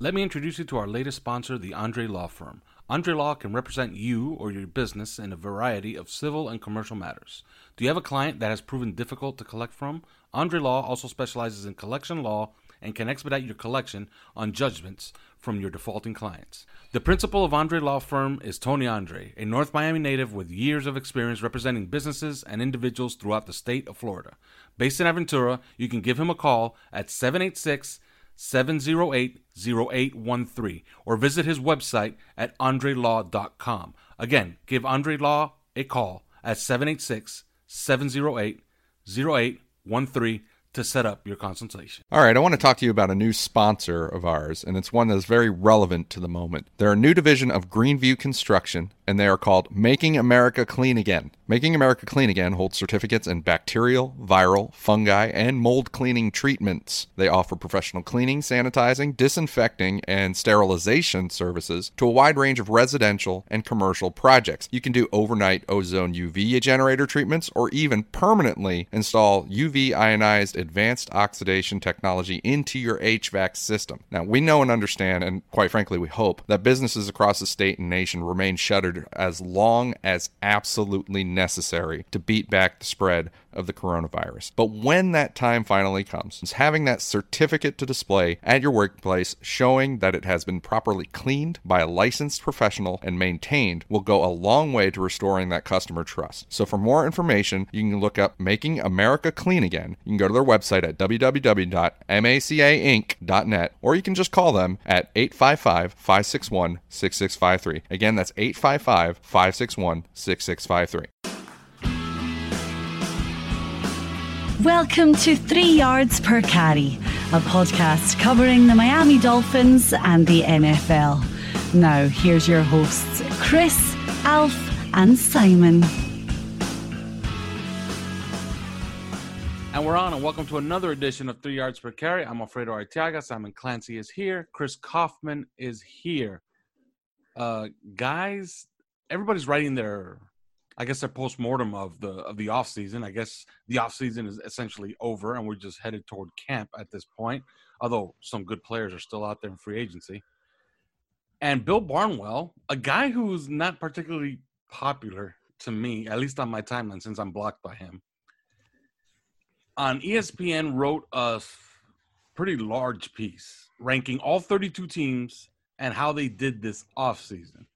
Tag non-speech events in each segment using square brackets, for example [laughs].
Let me introduce you to our latest sponsor, the Andre Law Firm. Andre Law can represent you or your business in a variety of civil and commercial matters. Do you have a client that has proven difficult to collect from? Andre Law also specializes in collection law and can expedite your collection on judgments from your defaulting clients. The principal of Andre Law Firm is Tony Andre, a North Miami native with years of experience representing businesses and individuals throughout the state of Florida. Based in Aventura, you can give him a call at 786 708 0813 or visit his website at andrelaw.com. Again, give Andre Law a call at 786 708 0813 to set up your consultation. All right, I want to talk to you about a new sponsor of ours, and it's one that's very relevant to the moment. They're a new division of Greenview Construction, and they are called Making America Clean Again. Making America Clean Again holds certificates in bacterial, viral, fungi, and mold cleaning treatments. They offer professional cleaning, sanitizing, disinfecting, and sterilization services to a wide range of residential and commercial projects. You can do overnight ozone UV generator treatments or even permanently install UV ionized advanced oxidation technology into your HVAC system. Now, we know and understand, and quite frankly, we hope, that businesses across the state and nation remain shuttered as long as absolutely necessary to beat back the spread of the coronavirus. But when that time finally comes, having that certificate to display at your workplace showing that it has been properly cleaned by a licensed professional and maintained will go a long way to restoring that customer trust. So for more information, you can look up Making America Clean Again. You can go to their website at www.macainc.net or you can just call them at 855 561 6653. Again, that's 855 Welcome to Three Yards Per Carry, a podcast covering the Miami Dolphins and the NFL. Now, here's your hosts, Chris, Alf, and Simon. And we're on, and welcome to another edition of Three Yards Per Carry. I'm Alfredo Arteaga. Simon Clancy is here. Chris Kaufman is here. Uh, guys, everybody's writing their I guess their post mortem of the of the off season. I guess the off season is essentially over, and we're just headed toward camp at this point. Although some good players are still out there in free agency. And Bill Barnwell, a guy who's not particularly popular to me, at least on my timeline, since I'm blocked by him, on ESPN wrote a pretty large piece ranking all 32 teams and how they did this off season.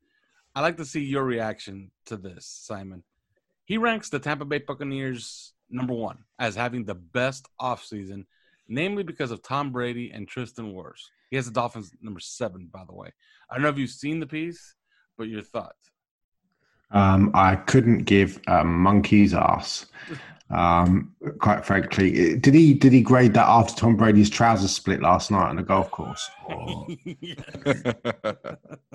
I'd like to see your reaction to this, Simon. He ranks the Tampa Bay Buccaneers number one as having the best offseason, namely because of Tom Brady and Tristan Wirfs. He has the Dolphins number seven, by the way. I don't know if you've seen the piece, but your thoughts. Um, I couldn't give a monkey's ass. [laughs] Um, quite frankly, did he did he grade that after Tom Brady's trousers split last night on the golf course? [laughs] Or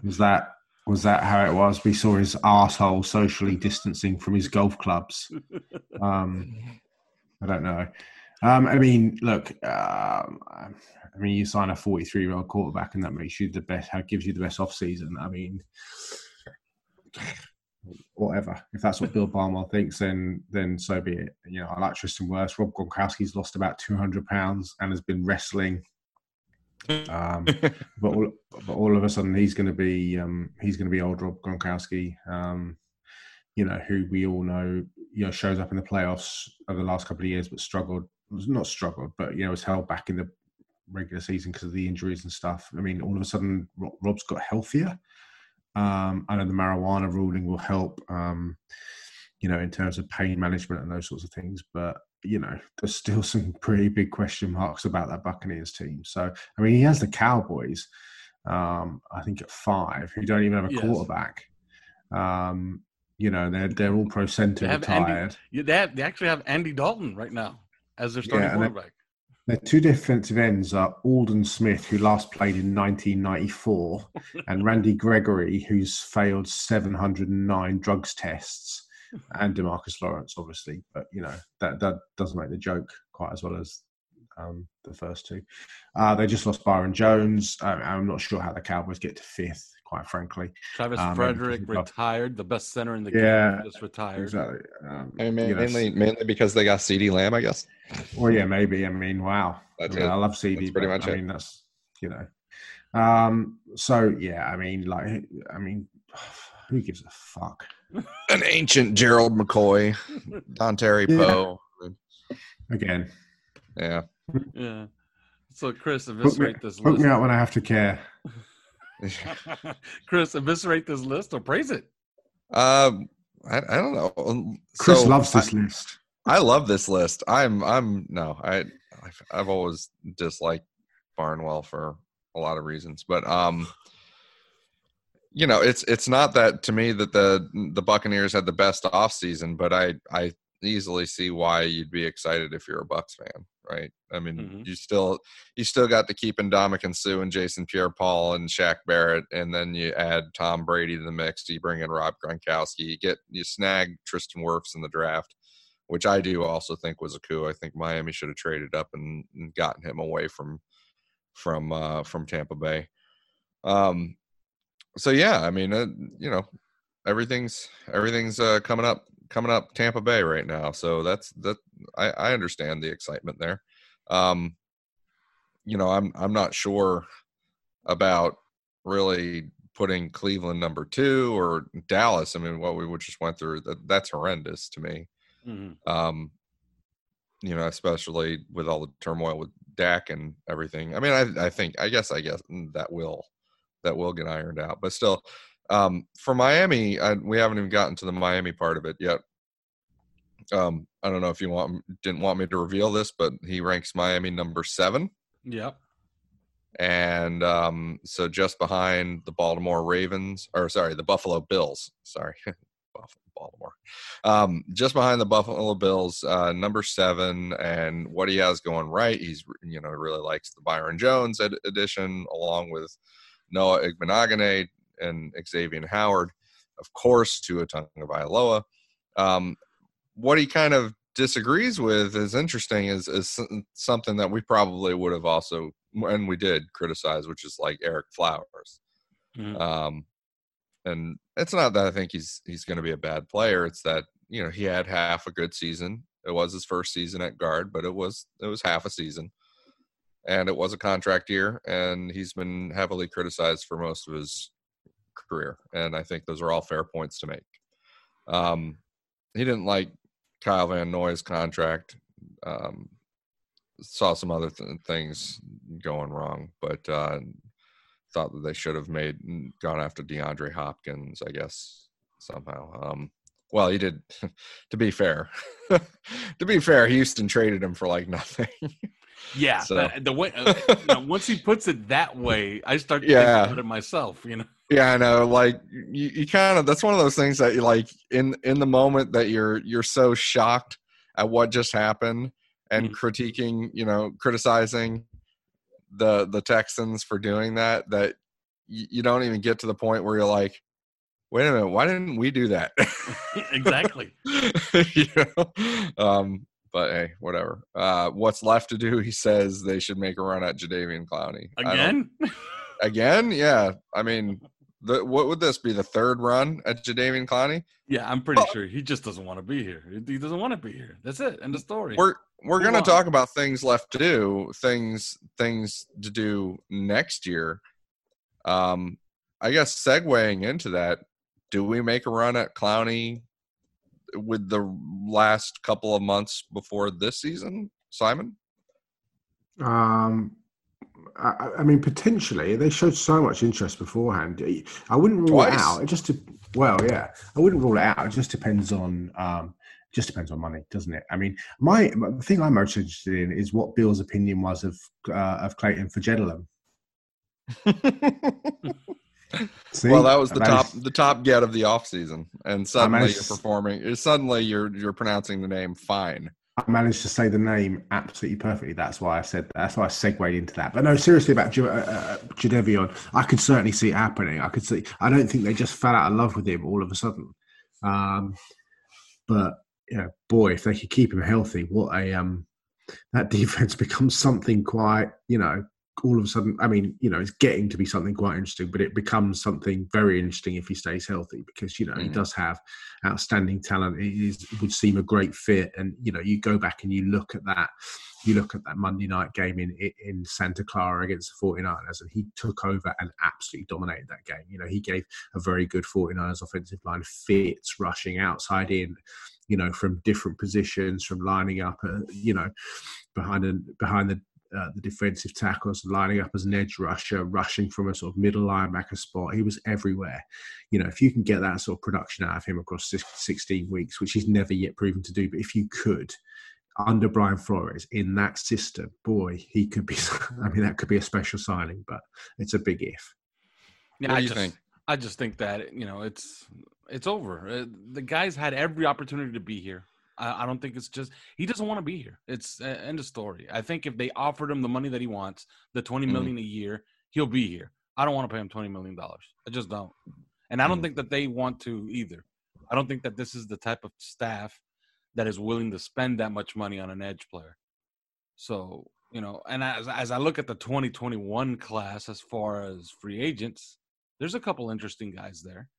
was that was that how it was? We saw his asshole socially distancing from his golf clubs. [laughs] Um, I don't know. Um, I mean, look. Um, I mean, you sign a 43 year old quarterback, and that makes you the best. How gives you the best off season? I mean, whatever. If that's what Bill Barnwell thinks, then then so be it. You know, I like Tristan Wirfs. Rob Gronkowski's lost about 200 pounds and has been wrestling um, [laughs] but all, but all of a sudden he's going to be um, he's going to be old Rob Gronkowski. Um, you know who we all know you know shows up in the playoffs over the last couple of years, but struggled. Not struggled, but you know was held back in the regular season because of the injuries and stuff. I mean, all of a sudden, Rob's got healthier. Um, I know the marijuana ruling will help, um, you know, in terms of pain management and those sorts of things. But you know, there's still some pretty big question marks about that Buccaneers team. So, I mean, he has the Cowboys, um, I think at five, who don't even have a yes. quarterback. Um, you know, they're they're all pro center retired. Andy, they, have, they actually have Andy Dalton right now as their starting yeah, quarterback. Their two defensive ends are Aldon Smith, who last played in 1994, [laughs] and Randy Gregory, who's failed 709 drugs tests, and Demarcus Lawrence, obviously. But you know that that doesn't make the joke quite as well as um, the first two. Uh, they just lost Byron Jones. I'm not sure how the Cowboys get to fifth quite frankly. Travis um, Frederick retired, the best center in the yeah, game, just retired. Exactly. Um, I mean, mainly, know, mainly because they got CeeDee Lamb, I guess. Well, yeah, maybe. I mean, wow. That's I, mean, I love CeeDee. That's pretty but, much I it. mean, that's you know. Um. So yeah, I mean, like, I mean, who gives a fuck? An ancient Gerald McCoy, Dontari yeah. Poe. Again. Yeah. Yeah. So Chris, eviscerate this. List. Put me out when I have to care. [laughs] Chris, eviscerate this list or praise it. Um, I, I don't know. Um, Chris so loves this I, list. I love this list. I'm I'm no, I I've always disliked Barnwell for a lot of reasons, but um, you know, it's it's not that to me that the the Buccaneers had the best off season, but I I easily see why you'd be excited if you're a Bucs fan, right? I mean, mm-hmm. you still you still got to keep and Suh and Jason Pierre-Paul and Shaq Barrett, and then you add Tom Brady to the mix. You bring in Rob Gronkowski. You get you snag Tristan Wirfs in the draft, which I do also think was a coup. I think Miami should have traded up and, and gotten him away from from uh, from Tampa Bay. Um, so yeah, I mean, uh, you know, everything's everything's uh, coming up coming up Tampa Bay right now. So that's that. I, I understand the excitement there. Um, you know, I'm I'm not sure about really putting Cleveland number two or Dallas. I mean, what we just went through that, that's horrendous to me. Mm-hmm. Um, you know, especially with all the turmoil with Dak and everything. I mean, I I think I guess I guess that will that will get ironed out, but still, um, for Miami, I, we haven't even gotten to the Miami part of it yet. Um, I don't know if you want didn't want me to reveal this, but he ranks Miami number seven. Yep. And um, so just behind the Baltimore Ravens, or sorry, the Buffalo Bills. Sorry, [laughs] Baltimore. Um, just behind the Buffalo Bills, uh, number seven, and what he has going right, he's you know really likes the Byron Jones ed- edition, along with Noah Igbinoghene, and Xavier Howard, of course, to Tua Tagovailoa. Um, what he kind of disagrees with is interesting is, is something that we probably would have also and we did criticize which is like Ereck Flowers mm-hmm. um, and it's not that i think he's he's going to be a bad player it's that you know he had half a good season it was his first season at guard but it was it was half a season and it was a contract year and he's been heavily criticized for most of his career, and I think those are all fair points to make. Um, he didn't like Kyle Van Noy's contract. Um, saw some other th- things going wrong, but uh, thought that they should have made gone after DeAndre Hopkins. I guess somehow. Um, well, he did. [laughs] to be fair, [laughs] to be fair, Houston traded him for like [laughs] nothing. Yeah, so. the, the way uh, [laughs] you know, once he puts it that way, I start yeah. thinking about it myself. You know. Yeah, I know. Like you, you kind of that's one of those things that you like in in the moment that you're you're so shocked at what just happened and mm-hmm. critiquing, you know, criticizing the the Texans for doing that that you, you don't even get to the point where you're like, wait a minute, why didn't we do that? [laughs] [laughs] exactly. you know? Um, but hey, whatever. Uh, what's left to do? He says they should make a run at Jadeveon Clowney again. [laughs] Again, yeah. I mean, the, what would this be? The third run at Jadeveon Clowney? Yeah, I'm pretty oh. sure he just doesn't want to be here. He doesn't want to be here. That's it. End of story. We're we're going to talk about things left to do, things things to do next year. Um, I guess segueing into that, do we make a run at Clowney with the last couple of months before this season, Simon? Um, I, I mean, potentially they showed so much interest beforehand. I wouldn't rule Twice. it out. It just to, well, yeah, I wouldn't rule it out. It just depends on um, just depends on money, doesn't it? I mean, my the thing I'm most interested in is what Bill's opinion was of uh, of Clayton for Jedlam. [laughs] See? well, that was the top the top get of the off season, and suddenly you're performing. Suddenly you're you're pronouncing the name fine. I managed to say the name absolutely perfectly. That's why I said that. That's why I segued into that. But no, seriously about J- uh, uh, Jadeveon, I could certainly see it happening. I could see. I don't think they just fell out of love with him all of a sudden. Um, but yeah, boy, if they could keep him healthy, what a um, that [laughs] defense becomes something quite. You know, all of a sudden, I mean, you know, it's getting to be something quite interesting, but it becomes something very interesting if he stays healthy because you know he Mhm. does have outstanding talent. It is would seem a great fit, and you know, you go back and you look at that. You look at that Monday night game in in Santa Clara against the 49ers, and he took over and absolutely dominated that game. You know, he gave a very good 49ers offensive line fits, rushing outside in, you know, from different positions, from lining up, uh, you know, behind the behind the uh, the defensive tackles, lining up as an edge rusher, rushing from a sort of middle linebacker spot. He was everywhere. You know, if you can get that sort of production out of him across 16 weeks, which he's never yet proven to do, but if you could, under Brian Flores in that system, boy, he could be. [laughs] I mean, that could be a special signing, but it's a big if. Yeah, What I just, think? I just think that you know it's it's over. Uh, the guy's had every opportunity to be here. I, I don't think it's just he doesn't want to be here. It's uh, end of story. I think if they offered him the money that he wants, the twenty Mhm. million a year, he'll be here. I don't want to pay him twenty million dollars. I just don't, and I don't Mhm. think that they want to either. I don't think that this is the type of staff that is willing to spend that much money on an edge player. So you know, and as as I look at the 2021 class as far as free agents, there's a couple interesting guys there.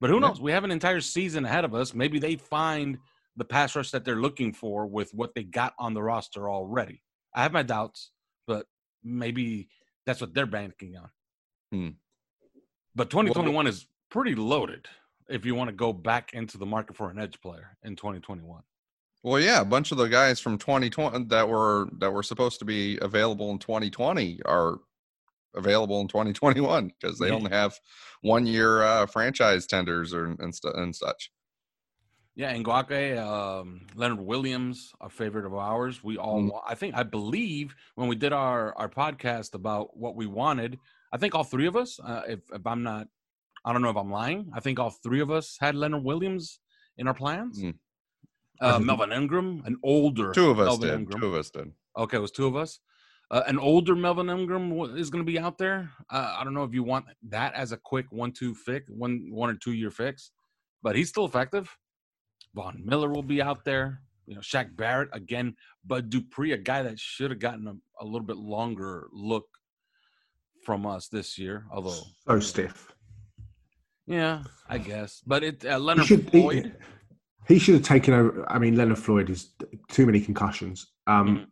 But who knows? We have an entire season ahead of us. Maybe they find the pass rush that they're looking for with what they got on the roster already. I have my doubts, but maybe that's what they're banking on. Hmm. But 2021 is pretty loaded if you want to go back into the market for an edge player in 2021. Well, yeah, a bunch of the guys from 2020 that were that were supposed to be available in 2020 are available in 2021 because they Yeah. only have one year uh, franchise tenders or and, and such. Yeah, Ngakoue, um, Leonard Williams, a favorite of ours. We all, Mm. I think, I believe when we did our our podcast about what we wanted, I think all three of us, uh, if if I'm not, I don't know if I'm lying. I think all three of us had Leonard Williams in our plans. Mm. Uh, [laughs] Melvin Ingram, an older Two of us Melvin did. Ingram. Two of us did. Okay, it was two of us. Uh, an older Melvin Ingram is going to be out there. Uh, I don't know if you want that as a quick one-two fix, one one or two-year fix, but he's still effective. Von Miller will be out there. You know, Shaq Barrett again, Bud Dupree, a guy that should have gotten a, a little bit longer look from us this year. Although, So stiff. yeah, I guess. But it uh, He Leonard should, Floyd. he, he should have taken over. I mean, Leonard Floyd is too many concussions. Um, Mhm.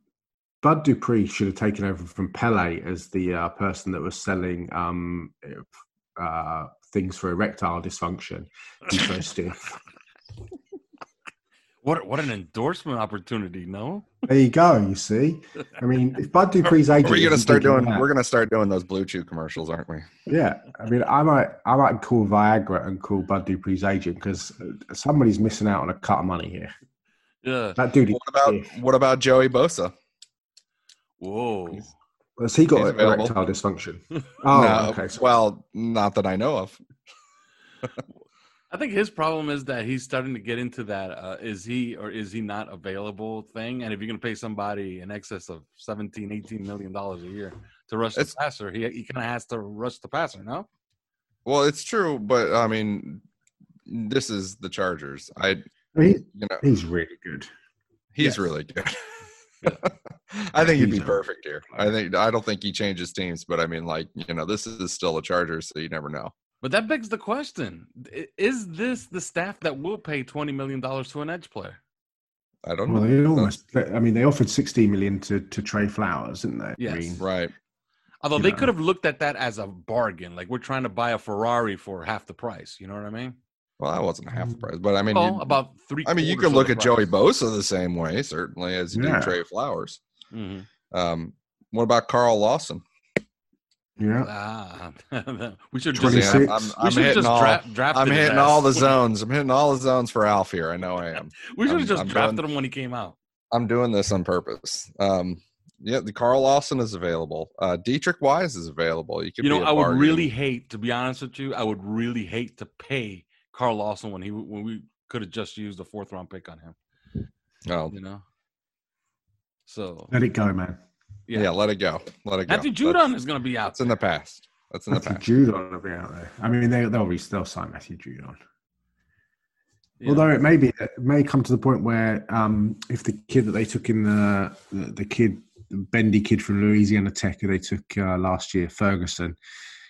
Bud Dupree should have taken over from Pele as the uh, person that was selling um, uh, things for erectile dysfunction. He's so stiff. What what an endorsement opportunity, no? There you go. You see, I mean, if Bud Dupree's agent, We're gonna isn't start doing. that- We're gonna start doing those blue chew commercials, aren't we? Yeah, I mean, I might, I might call Viagra and call Bud Dupree's agent because somebody's missing out on a cut of money here. Yeah. That dude. What about stiff. what about Joey Bosa? Whoa. Has he got He's available. erectile dysfunction? [laughs] Oh, No, okay. So, Well, not that I know of. [laughs] I think his problem is that he's starting to get into that uh, is he or is he not available thing. And if you're going to pay somebody in excess of 17, 18 million dollars a year to rush It's- the passer, he, he kind of has to rush the passer, no? Well, it's true, but I mean, this is the Chargers. I, he, you know, he's really good. he's Yes. really good. [laughs] I think he'd be perfect here. I think I don't think he changes teams, but I mean, like you know, this is still the Chargers, so you never know. But that begs the question: Is this the staff that will pay twenty million dollars to an edge player? I don't Well, know. they almost. I mean, they offered sixteen million to to Trey Flowers, didn't they? Yes. I mean, Right. Although they know. could have looked at that as a bargain, like we're trying to buy a Ferrari for half the price. You know what I mean? Well, that wasn't half the price, but I mean, well, you, about three. I mean, you quarters could look the at Joey. Bosa the same way, certainly as you Yeah. do Trey Flowers. Mhm. Um, what about Carl Lawson? Yeah. Ah, [laughs] we should just, See. I'm, I'm, we should hitting just all. dra- [laughs] drafted I'm hitting all the zones. I'm hitting all the zones for Alf here. I know I am. [laughs] We should have just I'm drafted doing- him when he came out. I'm doing this on purpose. Um, yeah, the Carl Lawson is available. Uh, Deatrich Wise is available. You could You know, be a I would really hate, to be honest with you, I would really hate to pay Carl Lawson when he when we could have just used a fourth round pick on him. Oh, You know. So Let it go, man. Yeah. yeah, let it go. Let it go. Matthew That's- Judon is going to be out. It's in the past. That's in the Matthew past. Judon will be out there. I mean, they, they'll be they'll sign Matthew Judon. Yeah. Although it may be it may come to the point where um, if the kid that they took in the the, the kid the bendy kid from Louisiana Tech who they took uh, last year Ferguson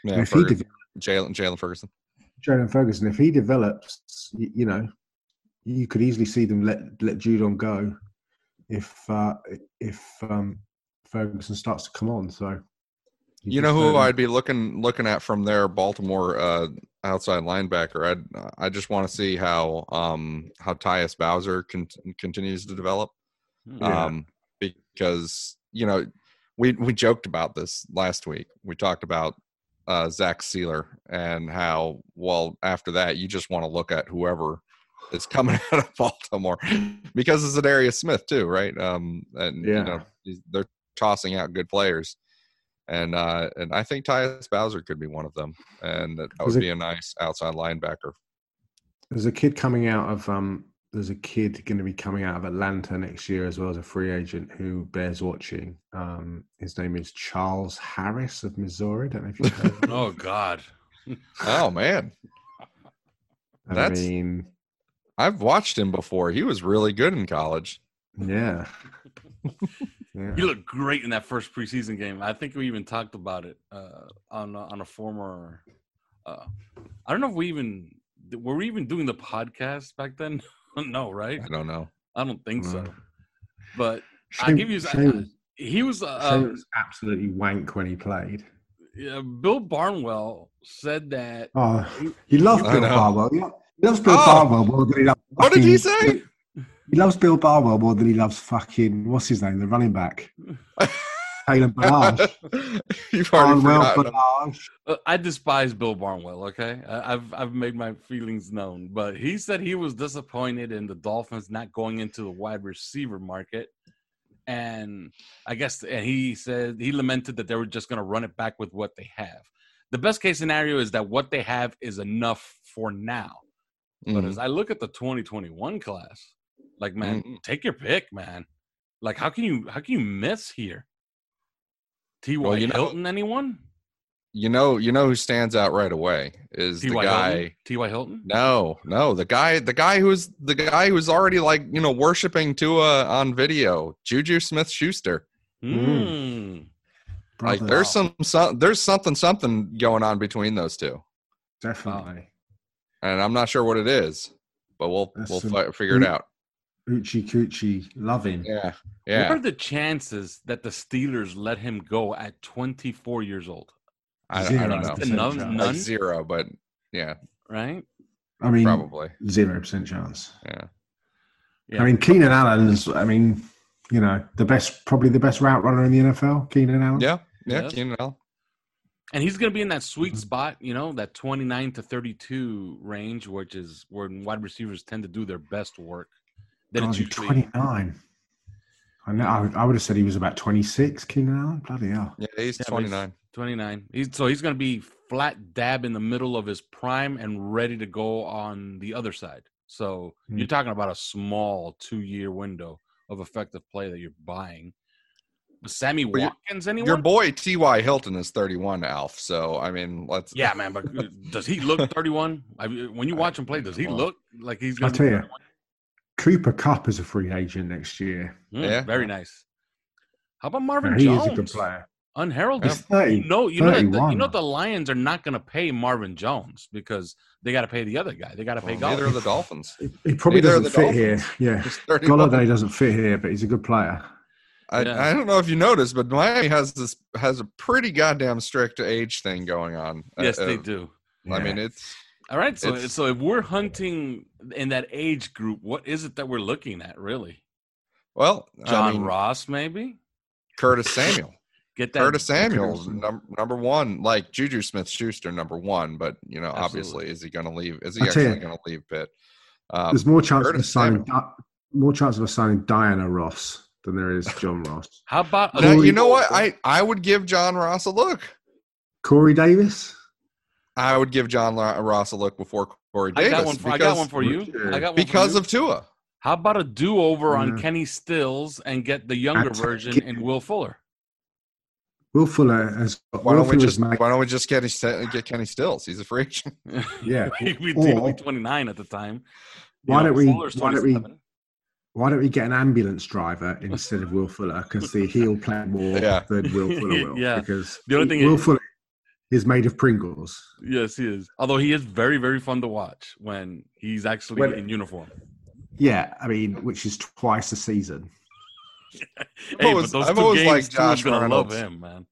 Yeah, if he Ferg- de- Jaylon Jaylon Ferguson. Jaylon Ferguson if he develops you, you know you could easily see them let let Judon go if uh, if um, Ferguson starts to come on so You know who I'd be looking looking at from there, Baltimore uh, outside linebacker. I I just want to see how um how Tyus Bowser con- continues to develop. Hmm. Yeah. Um, because you know we we joked about this last week. We talked about uh, Zach Sieler and how well after that you just want to look at whoever is [laughs] coming out of Baltimore because it's Darius Smith too, right? Um, and you Yeah. know they're tossing out good players, and uh, and I think Tyus Bowser could be one of them, and that Was would it- be a nice outside linebacker. There's a kid coming out of um. There's a kid going to be coming out of Atlanta next year as well as a free agent who bears watching. Um, his name is Charles Harris of Missouri. Don't know if you've heard of [laughs] him. Oh God. Oh man, [laughs] I that's- mean, I've watched him before. He was really good in college. yeah. [laughs] yeah. He looked great in that first preseason game. I think we even talked about it uh, on a- on a former. Uh, I don't know if we even were we even doing the podcast back then. [laughs] no, right? I don't know. I don't think so. But I give you Shane- he was uh, Shane was absolutely wank when he played. yeah, Bill Barnwell said that Oh, he loves I Bill Barnwell. He loves Bill Oh. Barwell more than he loves. What did he say? He loves Bill Barwell more than he loves fucking what's his name, the running back, [laughs] Taylor Balaj. [laughs] You've already Barnwell forgotten. I despise Bill Barnwell. Okay, I, I've I've made my feelings known, but he said he was disappointed in the Dolphins not going into the wide receiver market, and I guess and he said he lamented that they were just going to run it back with what they have. The best case scenario is that what they have is enough for now. But Mhm. as I look at the 2021 class, like man, Mhm. take your pick, man. Like how can you how can you miss here? T. Y. Well, you know- Hilton, anyone? You know, you know who stands out right away is the T.Y. guy. T.Y. Hilton? No, no, the guy, the guy who's the guy who's already like you know worshiping Tua on video, Juju Smith Schuster. Mm. Like there's some, some there's something something going on between those two, definitely and I'm not sure what it is, but we'll That's we'll some- fi- figure it out. Uchi Coochie, loving. him. Yeah, What are the chances that the Steelers let him go at 24 years old? I, I Zero don't know, percent None- like none? zero, but yeah, Right? I mean, probably. zero percent chance. Yeah, Yeah. I mean, Keenan Allen's. I mean, you know, the best, probably the best route runner in the NFL. Keenan Allen. yeah, yeah. Yes. Keenan Allen. and he's going to be in that Mm-hmm. sweet spot, you know, that 29 to 32 range, which is where wide receivers tend to do their best work. Then God, it's he's usually, 29. I know. I, would- I would have said he was about 26. Keenan Allen. Bloody hell. Yeah, he's Yeah, but he's- 29. 29. He's, so he's going to be flat dab in the middle of his prime and ready to go on the other side. So Hmm. you're talking about a small two year window of effective play that you're buying. Sammy Well, your- Watkins, anyone? Your boy T.Y. Hilton is 31, Alf. So I mean, let's. yeah, man. But uh, does he look 31? I mean, when you watch him play, does he look like he's I'll going to tell be you. 31? Cooper Kupp is a free agent next year. Mm, Yeah. Very nice. How about Now, Marvin he Jones? is a good player. Unheralded. He's 30, You know, you know, that the, you know the Lions are not going to pay Marvin Jones because they got to pay the other guy. They got to pay Well, neither Golladay. are the Dolphins. He, he probably Neither doesn't the fit here. Yeah. He's 31. Golladay doesn't fit here, but he's a good player. I, Yeah. I don't know if you noticed, but Miami has this has a pretty goddamn strict age thing going on. Yes, Uh, they uh, do. I Yeah. mean, it's All right, so It's- so if we're hunting in that age group, what is it that we're looking at? Really, well, John I mean, Ross, maybe? Curtis Samuel. [laughs] Get that Curtis Samuel's Curtis. num- number one, like Juju Smith Schuster, number one. But you know, Absolutely. obviously, is he going to leave? Is he I tell actually going to leave Pitt? Um, There's more chance of Curtis us signing Di- more chance of us signing Diana Ross than there is John Ross. How about Now, you know what? I I would give John Ross a look. Corey Davis. I would give John Ross a look before Corey I Davis got one for, I got one for you. I got one for because you. of Tua. How about a do over on Yeah. Kenny Stills and get the younger That's- version in Will Fuller? Will Fuller has. Why don't we just made- Why don't we just get get Kenny Stills? He's a free agent. [laughs] Yeah. he'd be, Or- he'd be 29 at the time. Why know, don't we- why don't we- Why don't we get an ambulance driver instead of Will Fuller? Because the he'll play more [laughs] Yeah. than Will Fuller will. [laughs] Yeah. Because The only thing Will is- Fuller is made of Pringles. Yes, he is. Although he is very, very fun to watch when he's actually When- in uniform. Yeah, I mean, which is twice a season. [laughs] Hey, always- but those I've two always games, liked Josh gonna love Reynolds. him, man.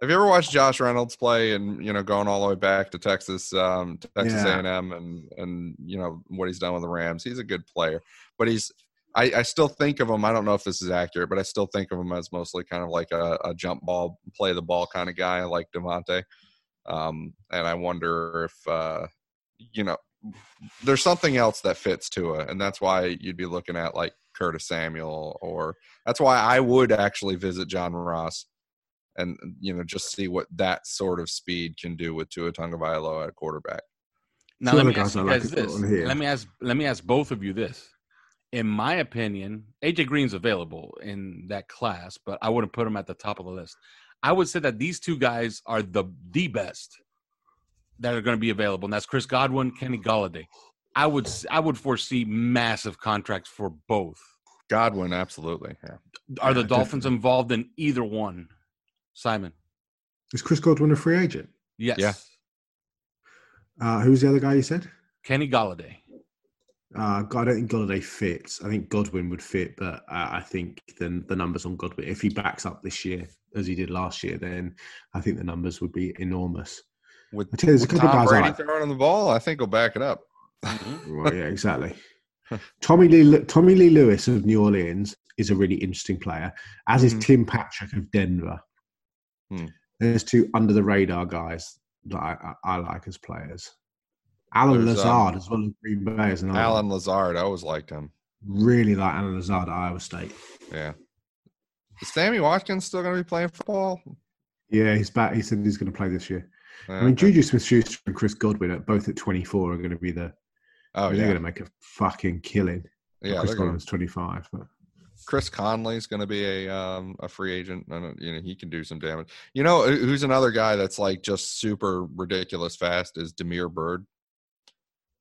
Have you ever watched Josh Reynolds play and you know going all the way back to Texas, um, Texas Yeah. A&M, and and you know what he's done with the Rams? He's a good player, but he's I, I still think of him. I don't know if this is accurate, but I still think of him as mostly kind of like a, a jump ball, play the ball kind of guy, like Devontae. Um, and I wonder if uh, you know there's something else that fits to it, and that's why you'd be looking at like Curtis Samuel, or that's why I would actually visit John Ross and you know just see what that sort of speed can do with Tua Tagovailoa at quarterback. Now Two let me ask you I like guys this. Let me ask let me ask both of you this. In my opinion, AJ Green's available in that class, but I wouldn't put him at the top of the list. I would say that these two guys are the the best that are going to be available, and that's Chris Godwin, Kenny Golladay. I would I would foresee massive contracts for both. Godwin, absolutely. Yeah. Are the Yeah, Dolphins definitely. involved in either one? Simon, Is Chris Godwin a free agent? yes. Yeah. Uh, who's the other guy you said? Kenny Golladay. Uh, I don't think Golladay fits. I think Godwin would fit, but I think the the numbers on Godwin, if he backs up this year as he did last year, then I think the numbers would be enormous. With, I tell you, there's a couple Tom guys I Brady like. throwing on the ball, I think he'll back it up. [laughs] Well, yeah, exactly. Tommy Lee Tommy Lee Lewis of New Orleans is a really interesting player, as is Mhm. Tim Patrick of Denver. Hmm. There's two under the radar guys that I, I, I like as players. Allen There's, Lazard um, as well as Green Bay one. Allen Lazard, I always liked him. really like Allen Lazard at Iowa State. Yeah. Is Sammy Watkins still going to be playing football? Yeah, he's back. He said he's going to play this year. I mean. Juju Smith-Schuster and Chris Godwin, at both at 24, are going to be the. oh yeah, they're going to make a fucking killing. yeah. Chris Godwin's 25. But Chris Conley's going to be a um, a free agent, and you know he can do some damage. You know who's another guy that's like just super ridiculous fast is Damiere Byrd,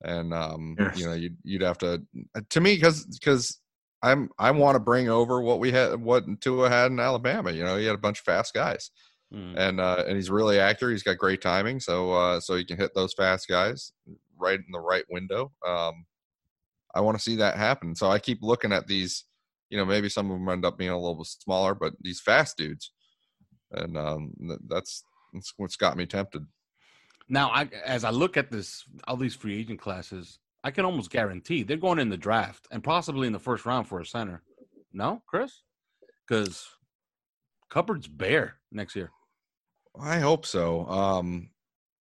and um, Yes. you know you'd you'd have to to me because because I'm I want to bring over what we had what Tua had in Alabama. You know he had a bunch of fast guys, Mm. and uh, and he's really accurate. He's got great timing, so uh, so he can hit those fast guys right in the right window. Um, I want to see that happen. So I keep looking at these. You know, maybe some of them end up being a little bit smaller, but these fast dudes, and um, that's that's what's got me tempted. Now, I, as I look at this, all these free agent classes, I can almost guarantee they're going in the draft and possibly in the first round for a center. No, Chris, because cupboard's bare next year. I hope so. Um,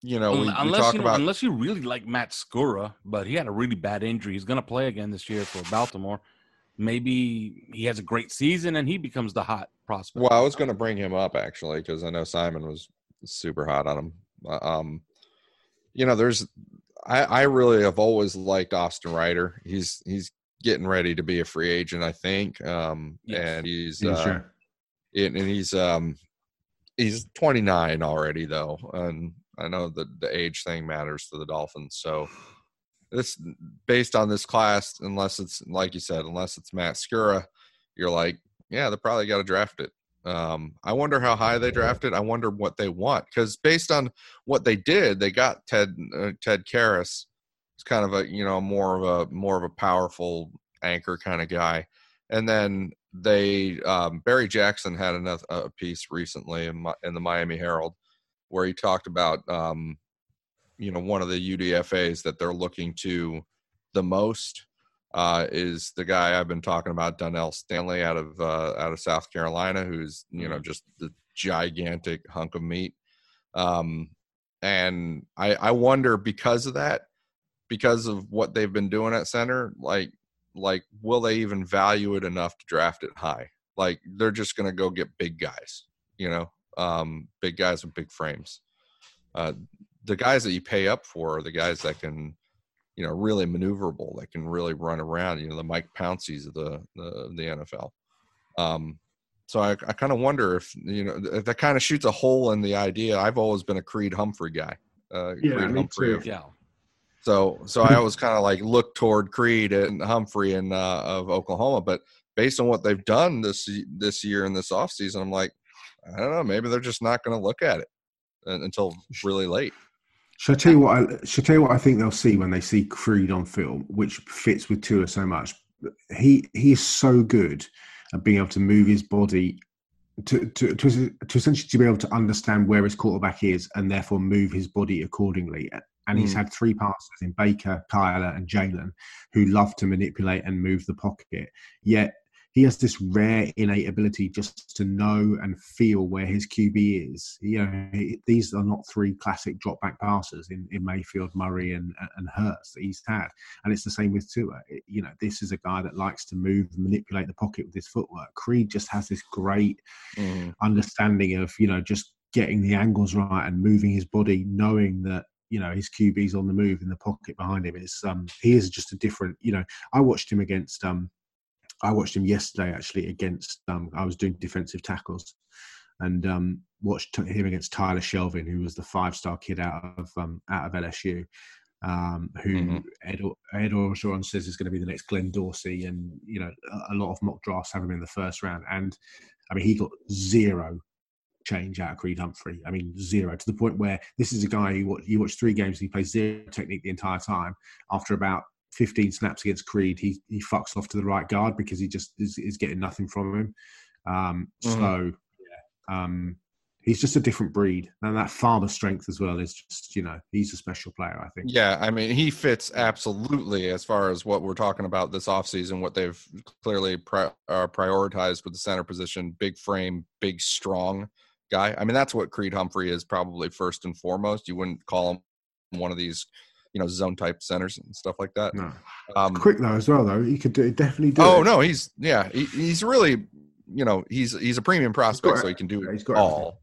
you know, we, we unless talk you know, about unless you really like Matt Skura, but he had a really bad injury. He's going to play again this year for Baltimore. Maybe he has a great season and he becomes the hot prospect. Well, I was going to bring him up actually because I know Simon was super hot on him. Uh, Um, you know, there's I, I really have always liked Austin Reiter. He's he's getting ready to be a free agent, I think. Um, Yes. and he's yeah, uh, sure. and, and he's um he's 29 already though, and I know that the age thing matters to the Dolphins. So this based on this class, unless it's like you said, unless it's Matt Skura, you're like, yeah, they probably got to draft it. Um, I wonder how high they drafted. I wonder what they want because based on what they did, they got Ted uh, Ted Karras. It's kind of a you know more of a more of a powerful anchor kind of guy, and then they um, Barry Jackson had another a piece recently in, Mi- in the Miami Herald where he talked about um, you know one of the UDFA's that they're looking to the most uh, is the guy I've been talking about, Donnell Stanley out of uh, out of South Carolina, who's you know just the gigantic hunk of meat. Um, and I, I wonder because of that, because of what they've been doing at center, like, like will they even value it enough to draft it high? Like they're just going to go get big guys, you know, um, big guys with big frames. Uh, the guys that you pay up for are the guys that can, you know, really maneuverable, that can really run around. You know, the Mike Pounceys of the the, the NFL. Um, so I, I kind of wonder if you know if that kind of shoots a hole in the idea. I've always been a Creed Humphrey guy. Uh, Yeah, Creed me Humphrey too. Yeah. so so I always kind of like look toward Creed and Humphrey and uh, of Oklahoma, but based on what they've done this this year and this offseason, I'm like, I don't know, maybe they're just not going to look at it until really late. Shall I tell you what? I, shall I tell you what I think they'll see when they see Creed on film, which fits with Tua so much. He he is so good at being able to move his body to to to, to essentially to be able to understand where his quarterback is and therefore move his body accordingly. And he's Mm. had three passes in Baker, Kyler, and Jalen who love to manipulate and move the pocket. Yet he has this rare innate ability just to know and feel where his QB is. You know, these are not three classic drop back passes in, in Mayfield, Murray, and and Hurts that he's had, and it's the same with Tua. You know, this is a guy that likes to move, manipulate the pocket with his footwork. Creed just has this great Mhm. understanding of you know just getting the angles right and moving his body, knowing that you know his QB's on the move in the pocket behind him. It's um he is just a different. You know, I watched him against um I watched him yesterday actually against um I was doing defensive tackles and um watched him against Tyler Shelvin, who was the five star kid out of um out of LSU. Um, who Mhm. Ed, Ed Orgeron says is going to be the next Glenn Dorsey, and you know a, a lot of mock drafts have him in the first round. And I mean, he got zero change out of Creed Humphrey. I mean, zero to the point where this is a guy who watch, you watch three games, and he plays zero technique the entire time. After about 15 snaps against Creed, he he fucks off to the right guard because he just is, is getting nothing from him. Um, Mhm. So, yeah, um, he's just a different breed, and that father strength as well is just you know he's a special player. I think. Yeah, I mean, he fits absolutely as far as what we're talking about this offseason, what they've clearly pri- uh, prioritized with the center position big frame, big, strong guy. I mean, that's what Creed Humphrey is probably first and foremost. You wouldn't call him one of these, you know, zone type centers and stuff like that. No. Um, Quick though as well though. He could do, definitely do. oh, it. no, he's, yeah, he, he's really, you know, he's he's a premium prospect, so he can do yeah, it he's got all.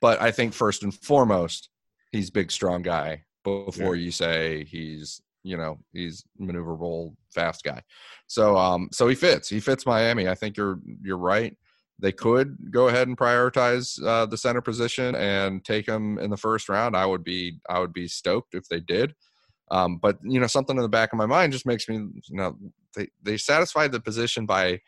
But I think first and foremost, he's big, strong guy before you say he's, you know, he's maneuverable, fast guy. So, um, so he fits. He fits Miami. I think you're you're right. They could go ahead and prioritize uh, the center position and take him in the first round. I would be I would be stoked if they did. Um, but you know, something in the back of my mind just makes me, you know, they they satisfied the position by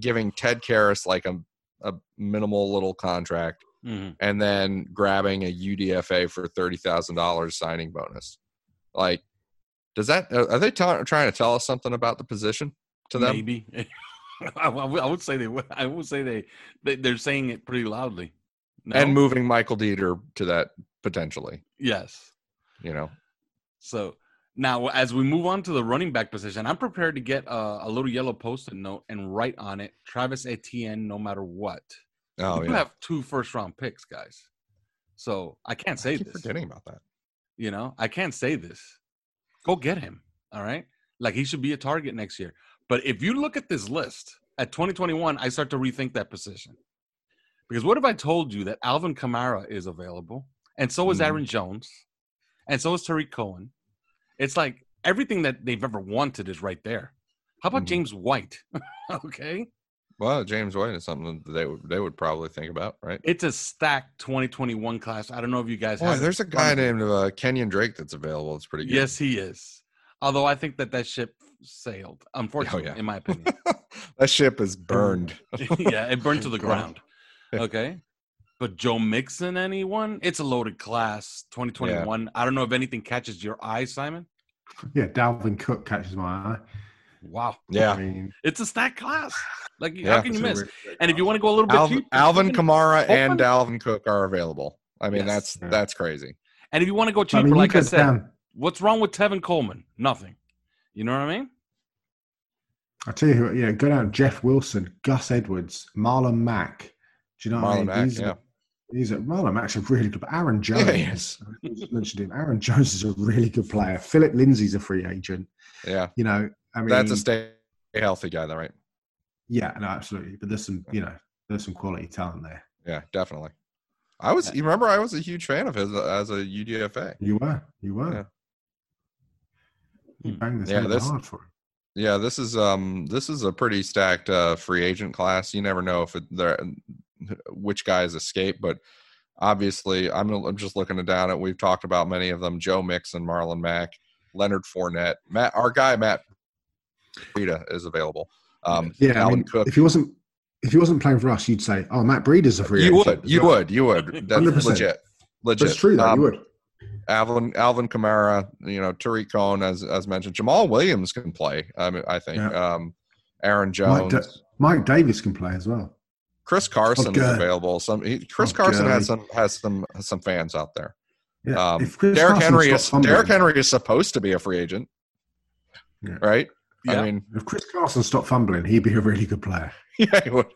giving Ted Karras like a a minimal little contract Mhm. and then grabbing a UDFA for thirty thousand dollars signing bonus. Like, does that are they trying to tell us something about the position to them? Maybe. [laughs] [laughs] I, would- I would say they. I would say they, they. They're saying it pretty loudly. No? And moving Michael Deiter to that potentially, Yes. you know. So now, as we move on to the running back position, I'm prepared to get a, a little yellow post-it note and write on it Travis Etienne, no matter what. Oh you yeah, have two first-round picks, guys. So I can't I say keep this. forgetting about that. You know, I can't say this. Go get him. All right. Like he should be a target next year. But if you look at this list at 2021, I start to rethink that position. Because what if I told you that Alvin Kamara is available and so is Mhm. Aaron Jones and so is Tarik Cohen? It's like everything that they've ever wanted is right there. How about Mhm. James White? [laughs] okay. Well, James White is something that they would they would probably think about, right? It's a stacked 2021 class. I don't know if you guys have there's a guy named uh, Kenyon Drake that's available. It's pretty good. Yes, he is. Although I think that that ship sailed, oh, unfortunately, Oh, yeah. in my [laughs] opinion. that ship is burned. [laughs] yeah, it burned to the [laughs] ground. Okay. But Joe Mixon, anyone? It's a loaded class, 2021. I don't know if anything catches your eye, Simon. Yeah, Dalvin Cook catches my eye. Wow. I Yeah, mean, It's a stacked class. Like, Yeah. how can you miss? really great And if you want to go a little bit Alvin, cheap, Alvin even- Kamara and Open- Dalvin Cook are available. I mean, Yes. that's Yeah. that's crazy. and if you want to go I cheaper, mean, like I said, down- what's wrong with Tevin Coleman? Nothing. You know what I mean? I tell you who, yeah, go down Jeff Wilson, Gus Edwards, Marlon Mack, Do you know what I Marlon mean? Mack, He's a- yeah. He's a Marlon Mack's a really good. Aaron Jones. Yeah, is. Aaron Jones a really good. Aaron Jones. Yeah, he is. I just mentioned him. Aaron Jones is a really good player. Phillip Lindsay's a free agent. Yeah, You know, I mean, that's a stay healthy guy, though, right? yeah, no, absolutely. But there's some, you know, there's some quality talent there. Yeah, definitely. I was. You remember, I was a huge fan of his uh, as a UDFA. You were, you were. Yeah. Hmm. banged this Yeah, this- hard for him. Yeah, this is um this is a pretty stacked uh, free agent class. You never know if it, there which guys escape, but obviously I'm I'm just looking down at. We've talked about many of them: Joe Mixon, Marlon Mack, Leonard Fournette, Matt. Our guy Matt Breida is available. Um, Yeah, I mean, Cook. if he wasn't, if he wasn't playing for us, you'd say, "Oh, Matt Breida's a free agent. You agent." would, you well. would, you would. That's 100%. legit, legit. That's true, though. Um, you would. Alvin Alvin Kamara, you know, Tarik Cohen, as as mentioned, Jamaal Williams can play. I mean, I think. Yeah. Um, Aaron Mike, Jones, Da- Mike Davis can play as well. Chris Carson is available. Some he, Chris Oh, Carson has some has some has some fans out there. Yeah. Um, if Chris Derrick Carson Henry is fumbling- Derrick Henry is supposed to be a free agent, Yeah. right? Yeah. I mean, If Chris Carson stopped fumbling, he'd be a really good player. [laughs] yeah, he would.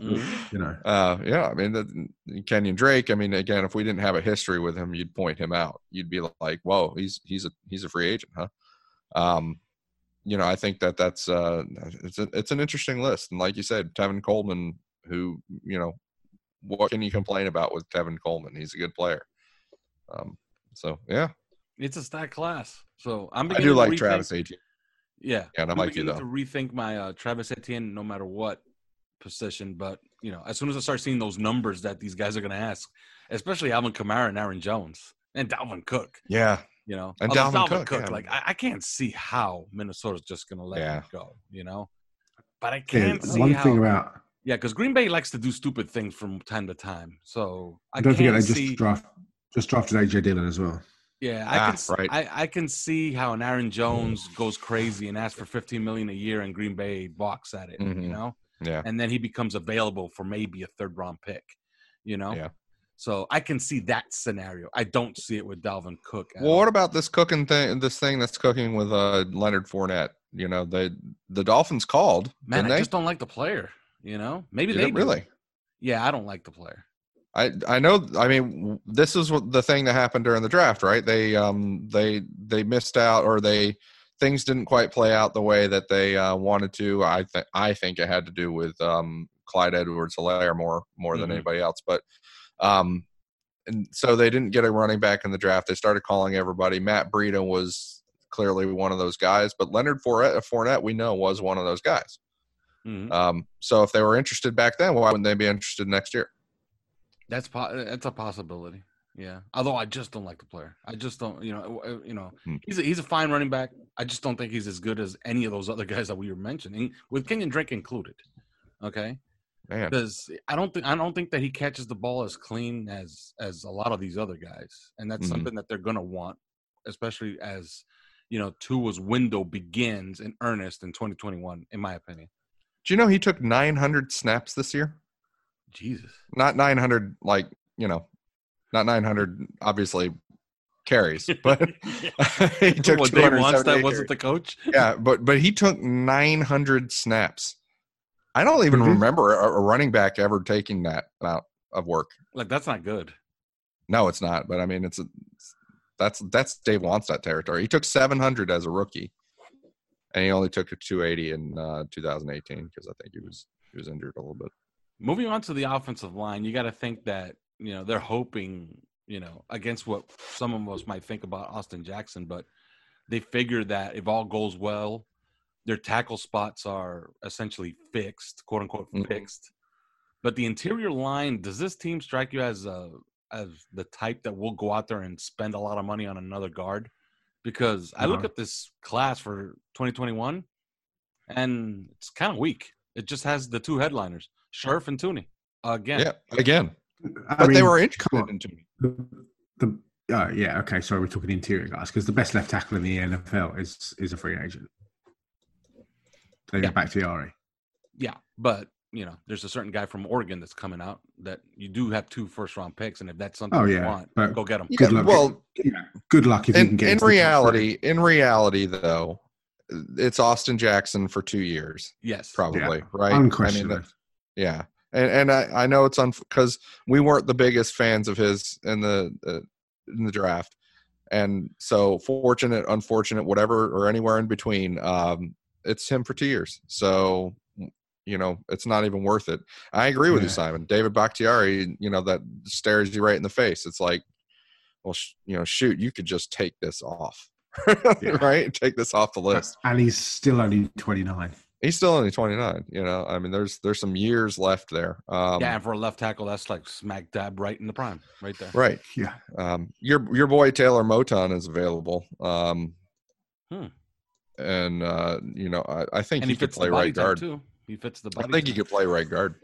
Mhm. [laughs] You know. Uh, yeah, I mean, the, Kenyan Drake. I mean, again, if we didn't have a history with him, you'd point him out. You'd be like, "Whoa, he's he's a he's a free agent, huh?" Um, you know, I think that that's uh, it's a, it's an interesting list, and like you said, Tevin Coleman, who you know, what can you complain about with Tevin Coleman? He's a good player. Um, so yeah, It's a stacked class. So I'm I beginning do like rethink- Travis Etienne. Yeah, Yeah, and I'm like you though. To rethink my uh, Travis Etienne, no matter what position. But you know, as soon as I start seeing those numbers that these guys are going to ask, especially Alvin Kamara and Aaron Jones and Dalvin Cook, Yeah, you know, And Although Dalvin Cook, yeah. like I, I can't see how Minnesota's just going to let Yeah. him go. You know, but I can't see one how. thing about yeah, because Green Bay likes to do stupid things from time to time. So I don't can't forget they just see. draft just drafted AJ Dillon as well. Yeah, I Ah, can s- right. I, I can see how an Aaron Jones goes crazy and asks for 15 million a year and Green Bay balks at it, you Mhm. know? Yeah, And then he becomes available for maybe a third round pick, you know? Yeah. So I can see that scenario. I don't see it with Dalvin Cook. Well, all. what about this cooking thing? This thing that's cooking with uh, Leonard Fournette. You know, the the Dolphins called. Man, I they? just don't like the player, you know? Maybe Did they really. Yeah, I don't like the player. I I know. I mean, this is what the thing that happened during the draft, right? They um they they missed out, or they things didn't quite play out the way that they uh, wanted to. I think I think it had to do with um Clyde Edwards-Helaire more more than Mhm. anybody else, but um. And so they didn't get a running back in the draft. They started calling everybody. Matt Breida was clearly one of those guys, but Leonard Fournette, Fournette we know was one of those guys. Mhm. Um, so if they were interested back then, why wouldn't they be interested next year? That's po- that's a possibility. Yeah. Although I just don't like the player. I just don't, you know, uh, you know, Hmm. he's a, he's a fine running back. I just don't think he's as good as any of those other guys that we were mentioning, with Kenyan Drake included. Okay. Man, Because I don't think I don't think that he catches the ball as clean as as a lot of these other guys, and that's Mhm. something that they're gonna want, especially as you know Tua's window begins in earnest in 2021, in my opinion. do you know he took 900 snaps this year? Jesus. Not 900, like you know, not 900. Obviously, carries, [laughs] but he took what Dave wants 278 that wasn't the coach. yeah, but but he took 900 snaps. I don't even Mhm. remember a, a running back ever taking that amount of work. Like that's not good. No, it's not. But I mean, it's a, that's that's Dave wants that territory. He took 700 as a rookie, and he only took a 280 in uh, 2018 because I think he was he was injured a little bit. Moving on to the offensive line, you got to think that you know they're hoping you know against what some of us might think about Austin Jackson, but they figure that if all goes well, their tackle spots are essentially fixed, quote unquote Mhm. fixed. But the interior line, does this team strike you as a as the type that will go out there and spend a lot of money on another guard? Because I look at this class for 2021, and it's kind of weak. It just has the two headliners, Scherff and Thuney. Again, Yeah, again, I but they were come interested on. in Thuney. The, the uh, yeah, okay. Sorry, we're talking interior guys because the best left tackle in the NFL is is a free agent. David Yeah. Bakhtiari. yeah, but you know, there's a certain guy from Oregon that's coming out that you do have two first round picks, and if that's something Oh, you yeah, want, but- go get them. Good Yeah, luck. well, Yeah, good luck if you can get in into the top three. reality, in reality, though, it's Austin Jackson for two years, Yes, probably, right? I mean, that- yeah, and and I, I know it's on because we weren't the biggest fans of his in the uh, in the draft, and so fortunate, unfortunate, whatever or anywhere in between, um, it's him for two years. So you know it's not even worth it. I agree with you, Simon. David Bakhtiari, you know that stares you right in the face. It's like, well, sh- you know, shoot, you could just take this off, [laughs] right? Take this off the list. And he's still only 29. He's still only 29. You know, I mean, there's there's some years left there. Um, yeah, and for a left tackle, that's like smack dab right in the prime, right there. Right. Yeah. Um, your your boy Taylor Moton is available. Um, Hmm. And uh, you know, I, I think And he, he could play the body right guard. too. He fits the I body. think he could play right guard.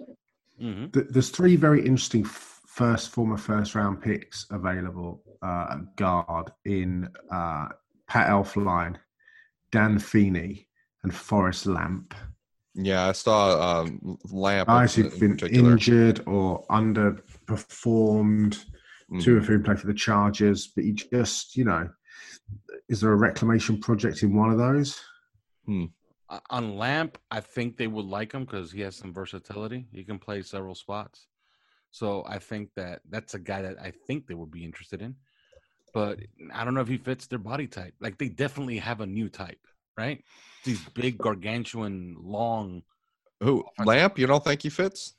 hmm Th- There's three very interesting f- first former first round picks available uh, guard in uh, Pat Elflein, Dan Feeney, and Forrest Lamp. Yeah, I saw um, Lamp Guys in, who've in been particular. injured or underperformed. Mhm. Two of whom play for the Chargers, but he just, you know, is there a reclamation project in one of those? Uh, On Lamp, I think they would like him because he has some versatility. He can play several spots. So I think that that's a guy that I think they would be interested in. But I don't know if he fits their body type. Like they definitely have a new type, right? These big, gargantuan, long. Who Lamp? You don't think he fits?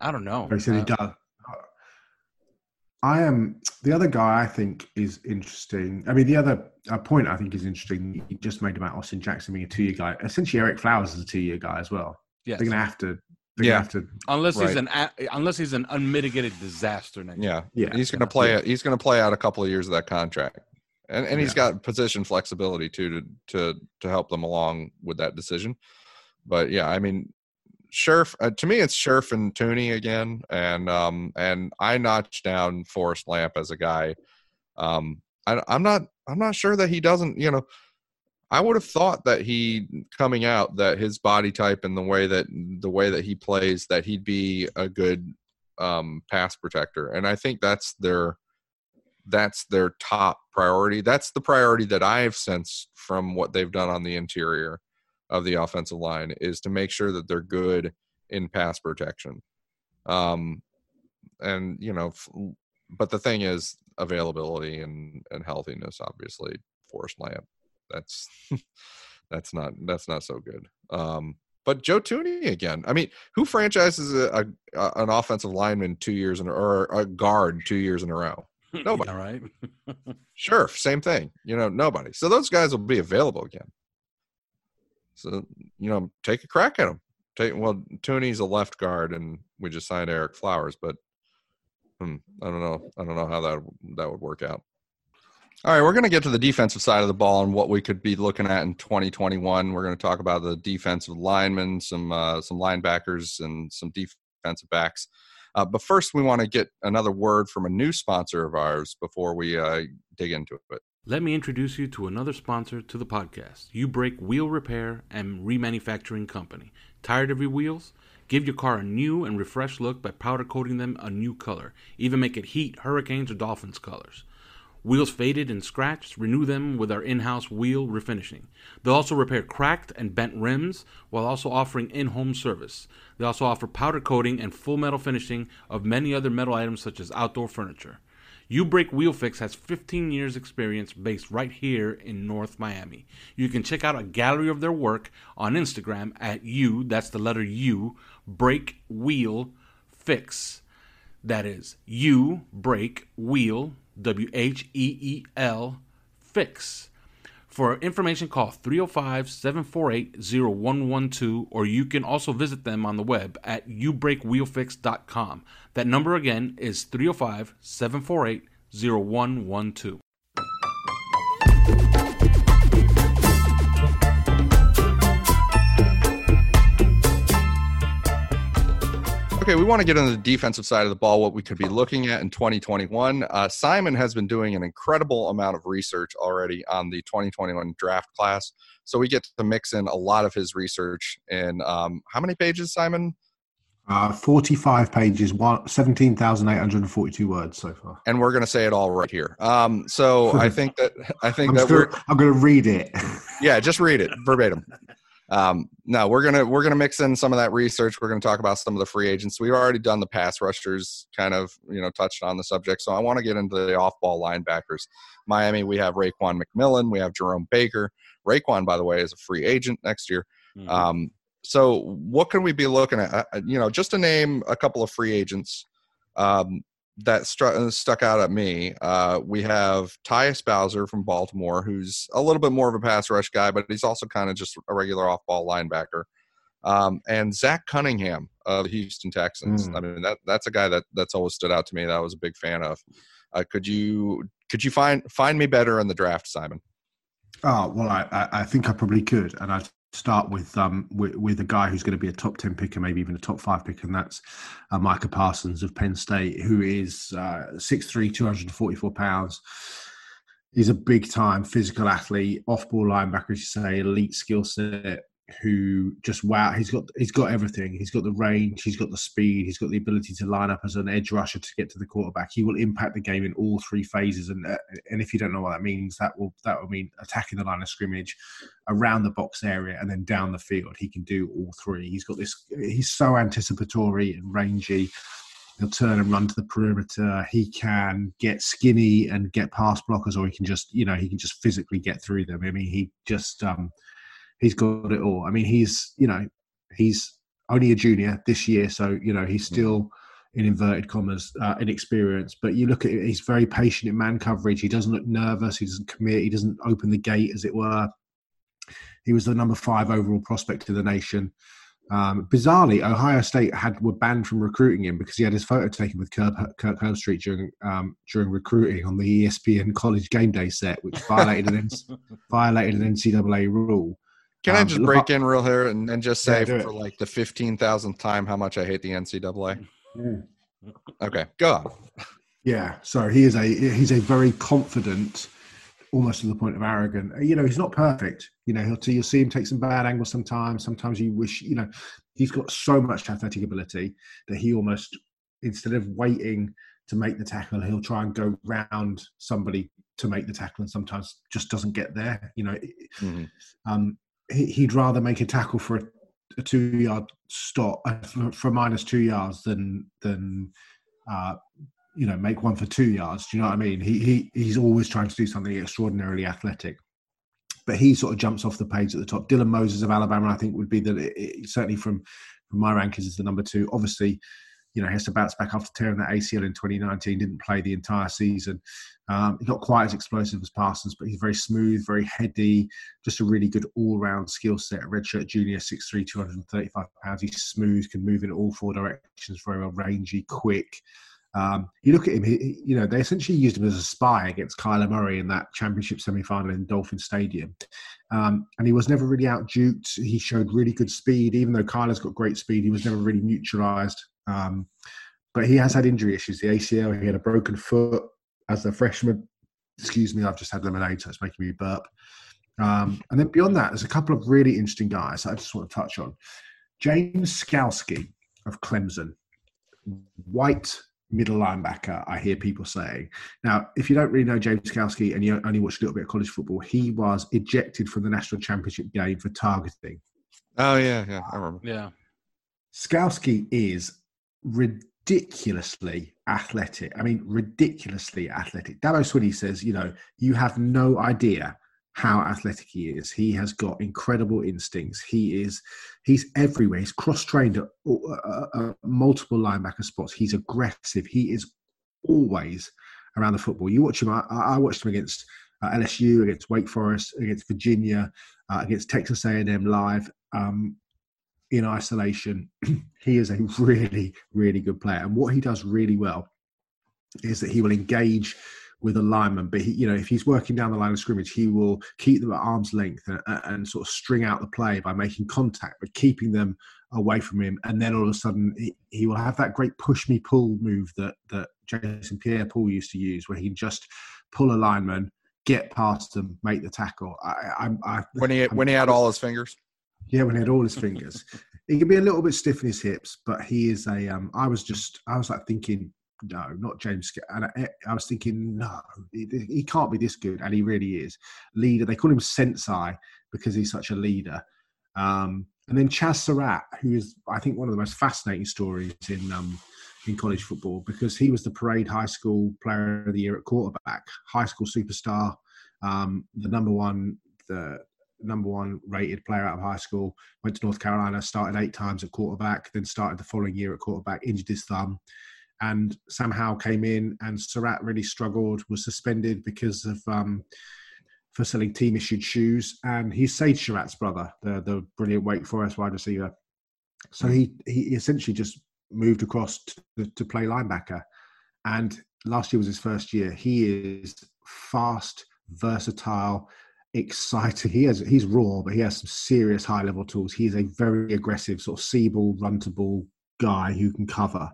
I don't know. He said he Uh, does. I am the other guy. I think is interesting. I mean, the other uh, point I think is interesting. You just made about Austin Jackson being a two-year guy. Essentially, Ereck Flowers is a two-year guy as well. yes. They're gonna have to. They're Yeah. gonna have to. unless he's an unless he's an unmitigated disaster next year. Yeah, Yeah, he's going to play. yeah. He's going to play out a couple of years of that contract, and and he's Yeah. got position flexibility too to to to help them along with that decision. But yeah, I mean, Scherff uh, to me it's Scherff and Thuney again, and um and I notched down Forrest Lamp as a guy. Um, I, I'm not I'm not sure that he doesn't. You know, I would have thought that he coming out that his body type and the way that the way that he plays that he'd be a good um, pass protector, and I think that's their that's their top priority. That's the priority that I've sensed from what they've done on the interior of the offensive line is to make sure that they're good in pass protection. Um, and you know, f- but the thing is availability and and healthiness. Obviously, Forrest Lamp. That's [laughs] that's not that's not so good. Um, but Joe Thuney again. I mean, who franchises a, a an offensive lineman two years in or a guard two years in a row? [laughs] Nobody. All right. [laughs] Sure, same thing. You know, nobody. So those guys will be available again. So you know, take a crack at them. Take well, Thuney's a left guard, and we just signed Ereck Flowers, but hmm, I don't know. I don't know how that that would work out. All right, we're going to get to the defensive side of the ball and what we could be looking at in 2021. We're going to talk about the defensive linemen, some uh, some linebackers, and some defensive backs. Uh, but first, we want to get another word from a new sponsor of ours before we uh, dig into it. Let me introduce you to another sponsor to the podcast, You Break Wheel Repair and Remanufacturing Company. Tired of your wheels? Give your car a new and refreshed look by powder coating them a new color. Even make it heat, hurricanes, or dolphins colors. Wheels faded and scratched, renew them with our in house wheel refinishing. They'll also repair cracked and bent rims while also offering in home service. They also offer powder coating and full metal finishing of many other metal items such as outdoor furniture. U Break Wheel Fix has 15 years experience based right here in North Miami. You can check out a gallery of their work on Instagram at U, that's the letter U, Break Wheel Fix. That is U Break Wheel, W H E E L, Fix. For information, call 305 748 0112, or you can also visit them on the web at ubreakwheelfix.com. That number again is 305 748 0112. Okay, we want to get into the defensive side of the ball, what we could be looking at in 2021. Uh, Simon has been doing an incredible amount of research already on the 2021 draft class. So we get to mix in a lot of his research in um, how many pages, Simon? Uh, 45 pages, one, 17,842 words so far. And we're going to say it all right here. Um, so I [laughs] think that I think I'm, that just we're I'm gonna read it. yeah, just read it verbatim. [laughs] Um, no, we're gonna we're gonna mix in some of that research. We're gonna talk about some of the free agents. We've already done the pass rushers, kind of you know touched on the subject. So I want to get into the off ball linebackers. Miami, we have Raekwon McMillan, we have Jerome Baker. Raekwon, by the way, is a free agent next year. Mhm. Um, so what can we be looking at? Uh, You know, just to name a couple of free agents um, that stru- stuck out at me. Uh, we have Tyus Bowser from Baltimore, who's a little bit more of a pass rush guy, but he's also kind of just a regular off-ball linebacker. Um, and Zach Cunningham of the Houston Texans. Mm. I mean, that that's a guy that that's always stood out to me. That I was a big fan of. Uh, could you could you find find me better in the draft, Simon? Oh well, I, I, I think I probably could, and I'd start with um with, with a guy who's going to be a top ten pick and maybe even a top five pick, and that's uh, Micah Parsons of Penn State, who is uh, 6'3", 244 pounds. He's a big time physical athlete, off ball linebacker, as you say, elite skill set. Who just wow, he's got he's got everything. He's got the range, he's got the speed, he's got the ability to line up as an edge rusher to get to the quarterback. He will impact the game in all three phases, and uh, and if you don't know what that means, that will that will mean attacking the line of scrimmage, around the box area, and then down the field. He can do all three. He's got this. He's so anticipatory and rangy. He'll turn and run to the perimeter. He can get skinny and get past blockers, or he can just, you know, he can just physically get through them. I mean, he just, um, he's got it all. I mean, he's, you know, he's only a junior this year, so you know he's still in inverted commas uh, inexperienced. But you look at it, he's very patient in man coverage. He doesn't look nervous. He doesn't commit. He doesn't open the gate, as it were. He was the number five overall prospect of the nation. Um, bizarrely, Ohio State had were banned from recruiting him because he had his photo taken with Kirk, Kirk Herbstreit during um, during recruiting on the ESPN College Game Day set, which violated an [laughs] violated an NCAA rule. Can I Um, just break in real here and, and just Yeah, say it. for like the fifteen thousandth time how much I hate the NCAA? Okay, go on. Yeah, so he is a he's a very confident, almost to the point of arrogant. You know, he's not perfect. You know, he'll you'll see him take some bad angles sometimes. Sometimes you wish, you know, he's got so much athletic ability that he almost instead of waiting to make the tackle, he'll try and go round somebody to make the tackle, and sometimes just doesn't get there. You know, Mhm. um, he'd rather make a tackle for a, a two-yard stop uh, for, for minus two yards than than uh, you know make one for two yards. Do you know what I mean? He he he's always trying to do something extraordinarily athletic. But he sort of jumps off the page at the top. Dylan Moses of Alabama, I think, would be the it- certainly from from my rankings is the number two. Obviously, you know, has to bounce back after tearing that ACL in 2019. Didn't play the entire season. Um, he's not quite as explosive as Parsons, but he's very smooth, very heady, just a really good all-round skill set. Redshirt junior, 6'3", 235 pounds. He's smooth, can move in all four directions, very well rangy, quick. Um, you look at him, he, you know, they essentially used him as a spy against Kyler Murray in that championship semi-final in Dolphin Stadium. Um, and he was never really out duked. He showed really good speed, even though Kyler's got great speed. He was never really neutralized. Um, but he has had injury issues. The ACL, he had a broken foot as a freshman. Excuse me, I've just had lemonade, so it's making me burp. Um, and then beyond that, there's a couple of really interesting guys that I just want to touch on. James Skalski of Clemson, white middle linebacker, I hear people saying. Now, if you don't really know James Skalski and you only watch a little bit of college football, he was ejected from the national championship game for targeting. Oh yeah, yeah, I remember. Yeah. Skalski is ridiculously athletic. I mean, ridiculously athletic. Dabo Swinney says, you know, you have no idea how athletic he is. He has got incredible instincts. He is, he's everywhere. He's cross-trained at, uh, uh, multiple linebacker spots. He's aggressive. He is always around the football. You watch him. I, I watched him against uh, LSU, against Wake Forest, against Virginia, uh, against Texas A&M live. Um, in isolation, [clears throat] he is a really, really good player. And what he does really well is that he will engage with a lineman, but he, you know, if he's working down the line of scrimmage, he will keep them at arm's length and, and sort of string out the play by making contact, but keeping them away from him. And then all of a sudden, he, he will have that great push me pull move that that Jason Pierre-Paul used to use, where he can just pull a lineman, get past them, make the tackle. I, I, I When he I'm- when he had all his fingers. Yeah, when he had all his fingers. he can be a little bit stiff in his hips, but he is a. Um, I was just, I was like thinking, no, not James. And I, I was thinking, no, he, he can't be this good, and he really is. Leader. They call him Sensei because he's such a leader. Um, and then Chaz Surratt, who is, I think, one of the most fascinating stories in um, in college football because he was the Parade High School Player of the Year at quarterback, high school superstar, um, the number one, the number one rated player out of high school. Went to North Carolina, started eight times at quarterback, then started the following year at quarterback, injured his thumb, and Howell came in, and Surratt really struggled, was suspended because of. Um, for selling team issued shoes, and he's Sage Surratt's brother, the the brilliant Wake Forest wide receiver. So he he essentially just moved across to, to play linebacker, and last year was his first year. He is fast, versatile, exciting. He has he's raw, but he has some serious high level tools. He's a very aggressive sort of see ball, run to ball guy who can cover.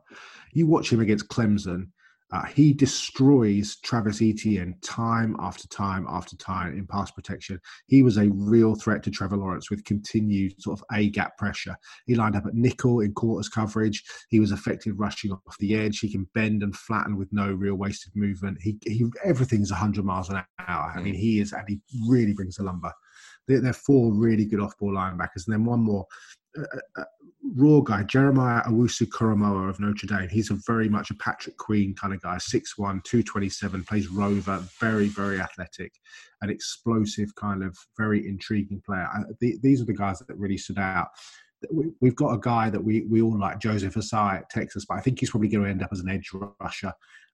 You watch him against Clemson, uh, he destroys Travis Etienne time after time after time in pass protection. He was a real threat to Trevor Lawrence with continued sort of A gap pressure. He lined up at nickel in quarters coverage. He was effective rushing off the edge. He can bend and flatten with no real wasted movement. He, he everything's 100 miles an hour. I mean, he is, and he really brings the lumber. They're, they're four really good off ball linebackers. And then one more a, raw guy, Jeremiah Owusu Koramoah of Notre Dame. He's a very much a Patrick Queen kind of guy, 6'1, 227, plays rover, very, very athletic, an explosive kind of very intriguing player. I, the, these are the guys that really stood out. We, have got a guy that we, we all like, Joseph Ossai at Texas, but I think he's probably going to end up as an edge rusher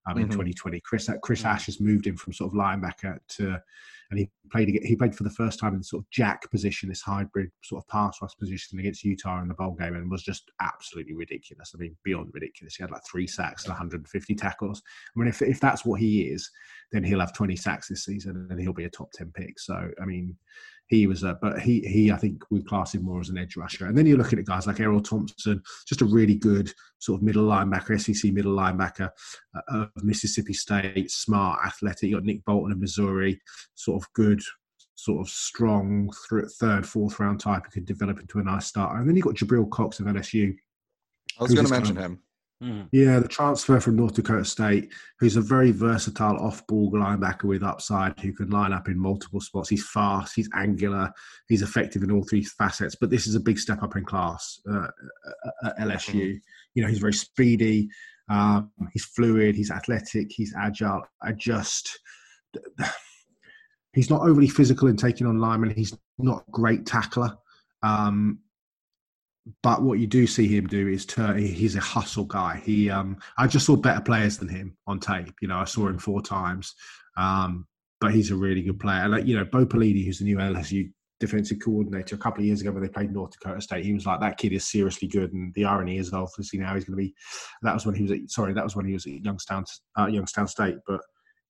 um, mm-hmm. in 2020. Chris Chris mm-hmm. Ash has moved him from sort of linebacker to and he played he played for the first time in sort of jack position, this hybrid sort of pass rush position against Utah in the bowl game, and was just absolutely ridiculous. I mean, beyond ridiculous. He had like three sacks and 150 tackles. I mean, if if that's what he is, then he'll have 20 sacks this season, and he'll be a top 10 pick. So, I mean, he was a, but he, he, I think we class him more as an edge rusher. And then you're looking at guys like Erroll Thompson, just a really good sort of middle linebacker, SEC middle linebacker uh, of Mississippi State, smart, athletic. You got Nick Bolton of Missouri, sort of good, sort of strong th- third, fourth round type who could develop into a nice starter. And then you got Jabril Cox of LSU. I was going to mention kind of, him. Mm. Yeah, the transfer from North Dakota State, who's a very versatile off-ball linebacker with upside, who can line up in multiple spots. He's fast, he's angular, he's effective in all three facets. But this is a big step up in class uh, at LSU. Mm. You know, he's very speedy, um, he's fluid, he's athletic, he's agile. I just, [sighs] he's not overly physical in taking on linemen. He's not a great tackler. Um, but what you do see him do is turn. He's a hustle guy. He, um, I just saw better players than him on tape. You know, I saw him four times, um, but he's a really good player. Like you know, Bo Pelini, who's the new LSU defensive coordinator, a couple of years ago when they played North Dakota State, he was like, "That kid is seriously good." And the irony is, obviously, now he's going to be. That was when he was at. Sorry, that was when he was at Youngstown, uh, Youngstown State, but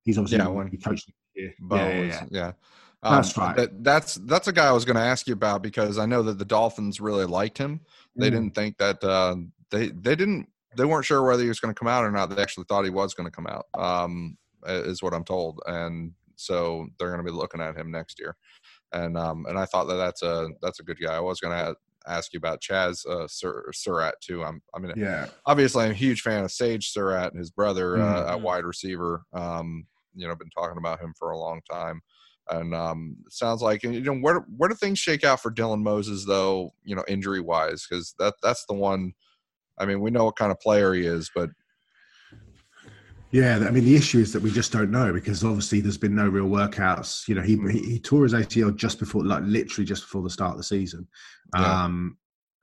he's obviously yeah, when he coached. Yeah, yeah, yeah. yeah. Um, that's right. That, that's that's a guy I was going to ask you about because I know that the Dolphins really liked him. They mm. didn't think that uh, they they didn't they weren't sure whether he was going to come out or not. They actually thought he was going to come out. Um, is what I'm told, and so they're going to be looking at him next year. And um, and I thought that that's a that's a good guy. I was going to ask you about Chaz uh, Sur- Surratt too. I'm I mean yeah. Obviously, I'm a huge fan of Sage Surratt and his brother mm. uh, at wide receiver. Um, you know, been talking about him for a long time. And um, it sounds like you know where where do things shake out for Dylan Moses though? You know, injury wise, because that that's the one. I mean, we know what kind of player he is, but yeah, I mean the issue is that we just don't know because obviously there's been no real workouts. You know, he mm. he, he tore his ACL just before, like literally just before the start of the season. Yeah. Um,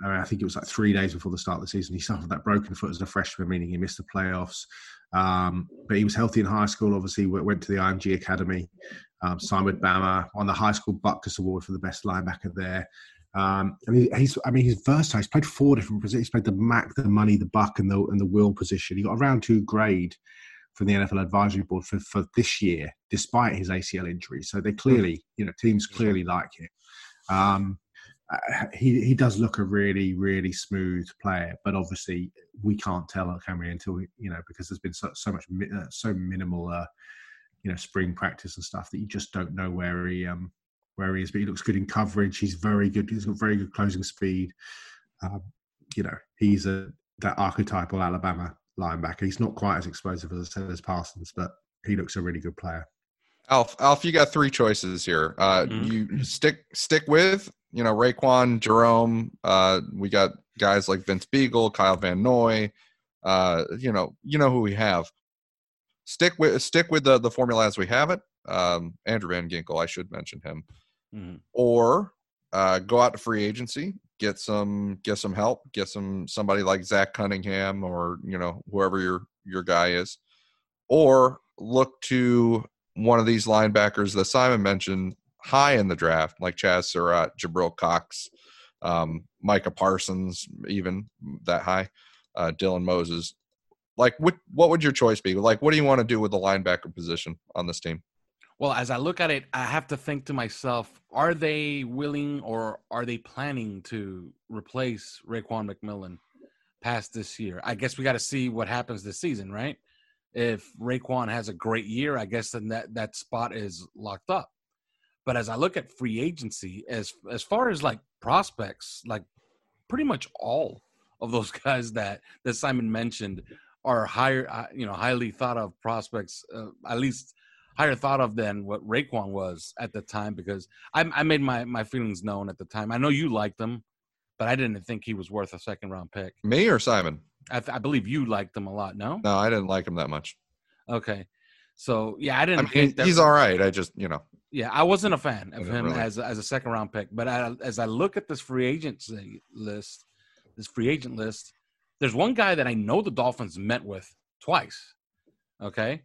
I, mean, I think it was like three days before the start of the season. He suffered that broken foot as a freshman, meaning he missed the playoffs. Um, but he was healthy in high school. Obviously, went to the IMG Academy, um, signed with Bama, won the high school Butkus Award for the best linebacker there. Um, and he, he's, I mean, he's versatile. He's played four different positions. He's played the Mac, the money, the buck, and the and the will position. He got a round two grade from the NFL advisory board for, for this year, despite his ACL injury. So they clearly, you know, teams clearly like him. Um, uh, he he does look a really really smooth player, but obviously we can't tell, can we? Until we, you know, because there's been so, so much uh, so minimal, uh, you know, spring practice and stuff that you just don't know where he um where he is. But he looks good in coverage. He's very good. He's got very good closing speed. Um, you know, he's a that archetypal Alabama linebacker. He's not quite as explosive as I said as Parsons, but he looks a really good player. Alf, Alf, you got three choices here. Uh, mm-hmm. You stick stick with you know, Raekwon, Jerome. Uh, we got guys like Vince Biegel, Kyle Van Noy. Uh, you know, you know who we have. Stick with stick with the the formula as we have it. Um, Andrew Van Ginkel, I should mention him. Mhm. Or uh, go out to free agency, get some get some help, get some somebody like Zach Cunningham or you know whoever your your guy is, or look to one of these linebackers that Simon mentioned high in the draft, like Chaz Surratt, Jabril Cox, um, Micah Parsons, even that high, uh, Dylan Moses. Like, what what would your choice be? Like, what do you want to do with the linebacker position on this team? Well, as I look at it, I have to think to myself: Are they willing, or are they planning to replace Raekwon McMillan past this year? I guess we got to see what happens this season, right? If Raekwon has a great year, I guess then that that spot is locked up. But as I look at free agency, as as far as like prospects, like pretty much all of those [laughs] guys that that Simon mentioned are higher, uh, you know, highly thought of prospects, uh, at least higher thought of than what Raekwon was at the time. Because I, I made my my feelings known at the time. I know you liked him, but I didn't think he was worth a second round pick. Me or Simon? I, th- I believe you liked them a lot. No, No, I didn't like him that much. okay. So yeah, I I didn't mean, think he's all right. I just, you know, Yeah, I wasn't a fan of him really. as as a second round pick, but I, as I look at this free agency list, this free agent list, there's one guy that I know the Dolphins met with twice. Okay,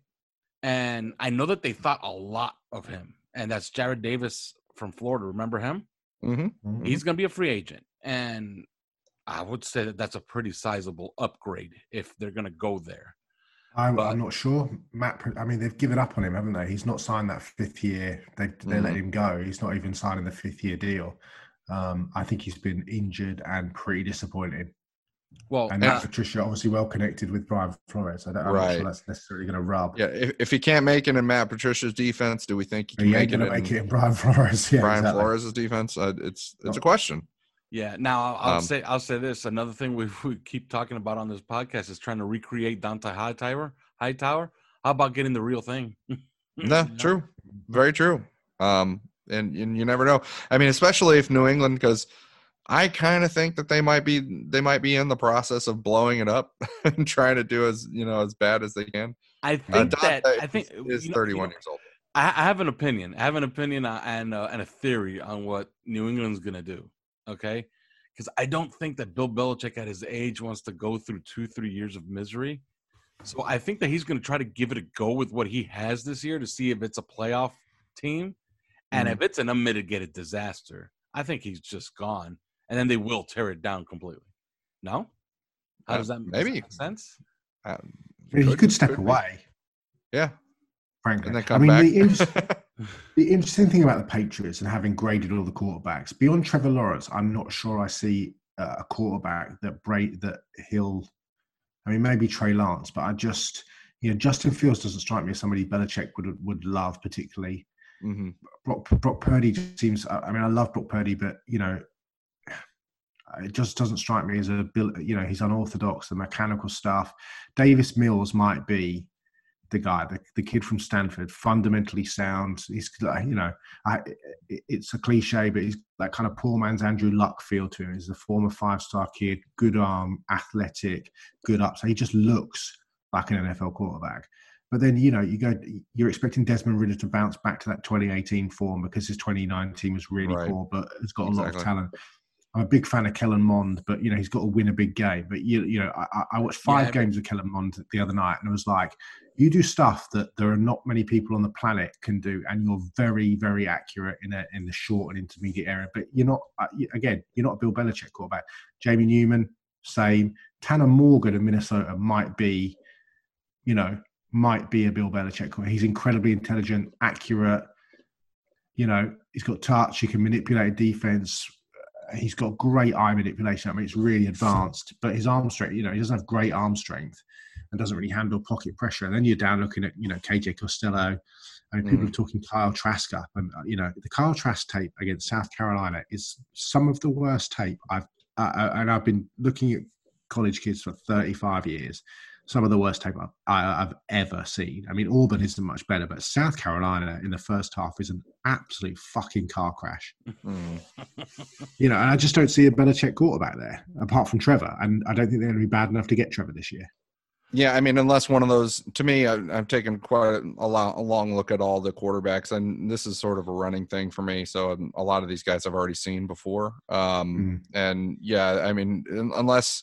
and I know that they thought a lot of him, and that's Jarrad Davis from Florida. Remember him? hmm He's going to be a free agent, and I would say that that's a pretty sizable upgrade if they're going to go there. I'm, But- I'm not sure. Matt, I mean, they've given up on him, haven't they? He's not signed that fifth year. They they let Mhm. him go. He's not even signing the fifth year deal. Um, I think he's been injured and pretty disappointing. Well, And uh, Matt Patricia obviously well connected with Brian Flores. I don't, I'm not sure that's necessarily going to rub. yeah. If, if he can't make it in Matt Patricia's defense, do we think he can he make it in make it in Brian [laughs] Flores. Yeah, Brian exactly. Flores' defense? Uh, it's it's a question. Yeah. Now I'll, I'll Um, say I'll say this. Another thing we, [laughs] we keep talking about on this podcast is trying to recreate Dont'a Hightower. Hightower. How about getting the real thing? [laughs] No, true, very true. Um, and, and you never know. I mean, especially if New England, because I kind of think that they might be they might be in the process of blowing it up [laughs] and trying to do as you know as bad as they can. I Uh, think that I think is you know- 31 you know, years old. I, I have an opinion. I have an opinion uh, and uh, and a theory on what New England's gonna do. Okay, because I don't think that Bill Belichick at his age wants to go through two three years of misery. So I think that he's gonna try to give it a go with what he has this year to see if it's a playoff team, and Mm-hmm. if it's an unmitigated disaster, I think he's just gone, and then they will tear it down completely. No, how Uh, does that does maybe. that make sense? Um, I he could step be. away, Yeah, frankly. and then I come mean, back. the, [laughs] inter- the interesting thing about the Patriots and having graded all the quarterbacks beyond Trevor Lawrence, I'm not sure I see a quarterback that break that he'll. I mean, maybe Trey Lance, but I just you know Justin Fields doesn't strike me as somebody Belichick would would love particularly. Mhm. Brock, Brock Purdy seems. I I mean, I love Brock Purdy, but you know, it just doesn't strike me as a bill. You know, he's unorthodox. The mechanical stuff. Davis Mills might be the guy, the, the kid from Stanford, fundamentally sound. He's like, you know, I, it's a cliche, but he's that kind of poor man's Andrew Luck feel to him. He's a former five star kid, good arm, athletic, good up. So he just looks like an NFL quarterback. But then, you know, you go, you're expecting Desmond Ridder to bounce back to that 2018 form because his 2019 was really Right. poor, but has got a lot of talent. I'm a big fan of Kellen Mond, but you know he's got to win a big game. But you, you know, I, I- I watched five Yeah. games of Kellen Mond the other night, and it was like, you do stuff that there are not many people on the planet can do, and you're very, very accurate in a, in the short and intermediate area. But you're not, uh, again, you're not a Bill Belichick quarterback. Jamie Newman, same. Tanner Morgan of Minnesota might be, you know, might be a Bill Belichick. quarterback. He's incredibly intelligent, accurate. You know, he's got touch. He can manipulate a defense. Uh, He's got great eye manipulation. I mean, it's really advanced. But his arm strength, you know, he doesn't have great arm strength and doesn't really handle pocket pressure. And then you're down looking at, you know, KJ Costello. I mean, people Mm. are talking Kyle Trask up, and uh, you know, the Kyle Trask tape against South Carolina is some of the worst tape I've. Uh, and I've been looking at college kids for 35 years. some of the worst tape I've, I've ever seen. I mean, Auburn isn't much better, but South Carolina in the first half is an absolute fucking car crash. Mm. You know, and I just don't see a Belichick quarterback there apart from Trevor, and I don't think they're going to be bad enough to get Trevor this year. Yeah, I mean, unless one of those, to me, I, I've taken quite a, lo- a long look at all the quarterbacks, and this is sort of a running thing for me. So um, a lot of these guys I've already seen before. Um, And yeah, I mean, unless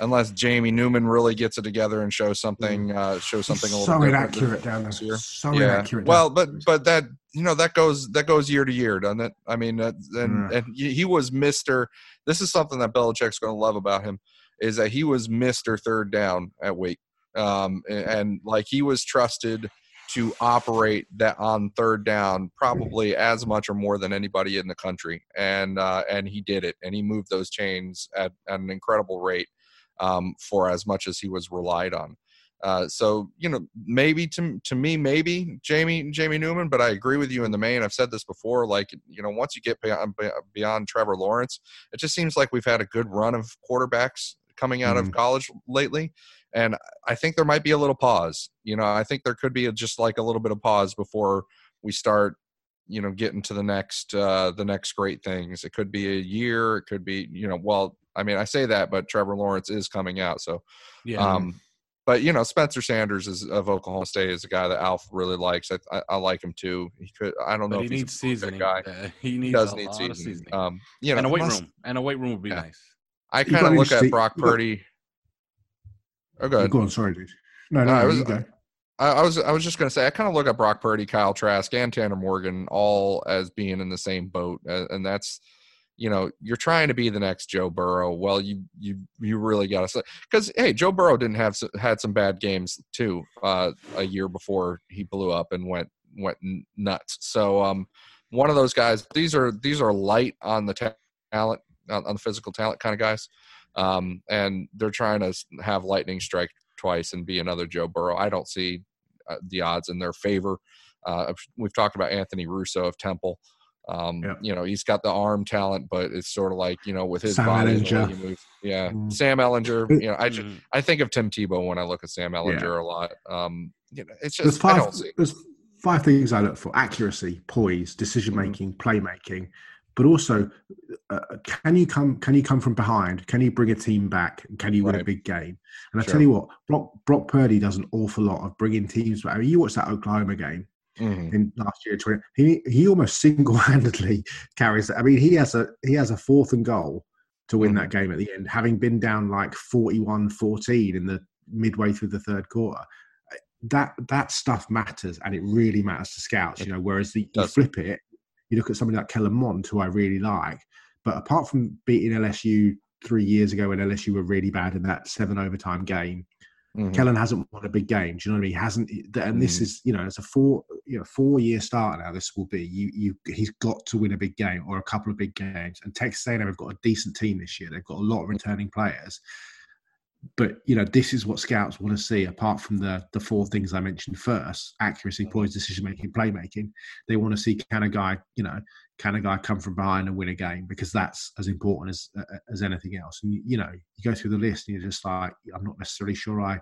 unless Jamie Newman really gets it together and shows something, uh, shows something a little so inaccurate down this year. So yeah. inaccurate. Well, but but that you know that goes that goes year to year, doesn't it? I mean, uh, and Yeah. and he he was Mister. This is something that Belichick's going to love about him is that he was Mister Third Down at Wake, um, and, and like he was trusted to operate that on third down probably as much or more than anybody in the country, and uh, and he did it, and he moved those chains at, at an incredible rate um, for as much as he was relied on. Uh, so you know, maybe to to me, maybe Jamie Jamie Newman, but I agree with you in the main. I've said this before. Like you know, once you get beyond beyond Trevor Lawrence, it just seems like we've had a good run of quarterbacks coming out of college lately, and I think there might be a little pause. You know, I think there could be a, just like a little bit of pause before we start. You know, getting to the next uh, the next great things. It could be a year. It could be you know. Well, I mean, I say that, but Trevor Lawrence is coming out, so Yeah. um, but you know, Spencer Sanders is of Oklahoma State is a guy that Alf really likes. I, I, I like him too. He could. I don't know but if he he's needs a seasoning. guy. Uh, he He needs does a need seasoning. seasoning. Um, you know, and a weight unless- room. And a weight room would be Yeah. nice. I kind of look at Brock you got- Purdy. Oh, Go good. on, sorry, dude. No, No, no, I was- you go. I, I was I was just gonna say I kind of look at Brock Purdy, Kyle Trask, and Tanner Morgan all as being in the same boat, uh, and that's you know you're trying to be the next Joe Burrow. Well, you you you really got to say because hey, Joe Burrow didn't have had some bad games too uh, a year before he blew up and went went nuts. So um, one of those guys. These are these are light on the ta- talent on, on the physical talent kind of guys, um, and they're trying to have lightning strike twice and be another Joe Burrow. I don't see uh, the odds in their favor. Uh, we've talked about Anthony Russo of Temple. Um, Yep. You know, he's got the arm talent, but it's sort of like you know with his Sam body, and Ehlinger. he moves. Yeah, Mm. Sam Ehlinger. You know, I ju- Mhm. I think of Tim Tebow when I look at Sam Ehlinger a lot. Um, you know, it's There's just I five. don't see. There's five things I look for: accuracy, poise, decision Mm-hmm. making, playmaking, but also uh, can you come? Can you come from behind? Can you bring a team back? Can you win a big game? And I tell you what, Brock, Brock Purdy does an awful lot of bringing teams back. I mean, you watch that Oklahoma game Mhm. in last year. 20, he he almost [laughs] single handedly carries. I mean, he has a he has a fourth and goal to win Mhm. that game at the end, having been down like 41-14 in the midway through the third quarter. That that stuff matters, and it really matters to scouts. You know, whereas the, you flip it, you look at somebody like Kellen Mond, who I really like, but apart from beating LSU three years ago when LSU were really bad in that seven overtime game, Mhm. Kellen hasn't won a big game. Do you know what I mean? He hasn't, and this Mm. is you know, it's a four you know four year start now. This will be you you. He's got to win a big game or a couple of big games. And Texas A&M have got a decent team this year. They've got a lot of returning players. But you know, this is what scouts want to see. Apart from the the four things I mentioned first: accuracy, mm-hmm. poise, decision making, playmaking. They want to see can a guy, you know, can a guy come from behind and win a game because that's as important as as anything else. And you, you know, you go through the list and you're just like, I'm not necessarily sure I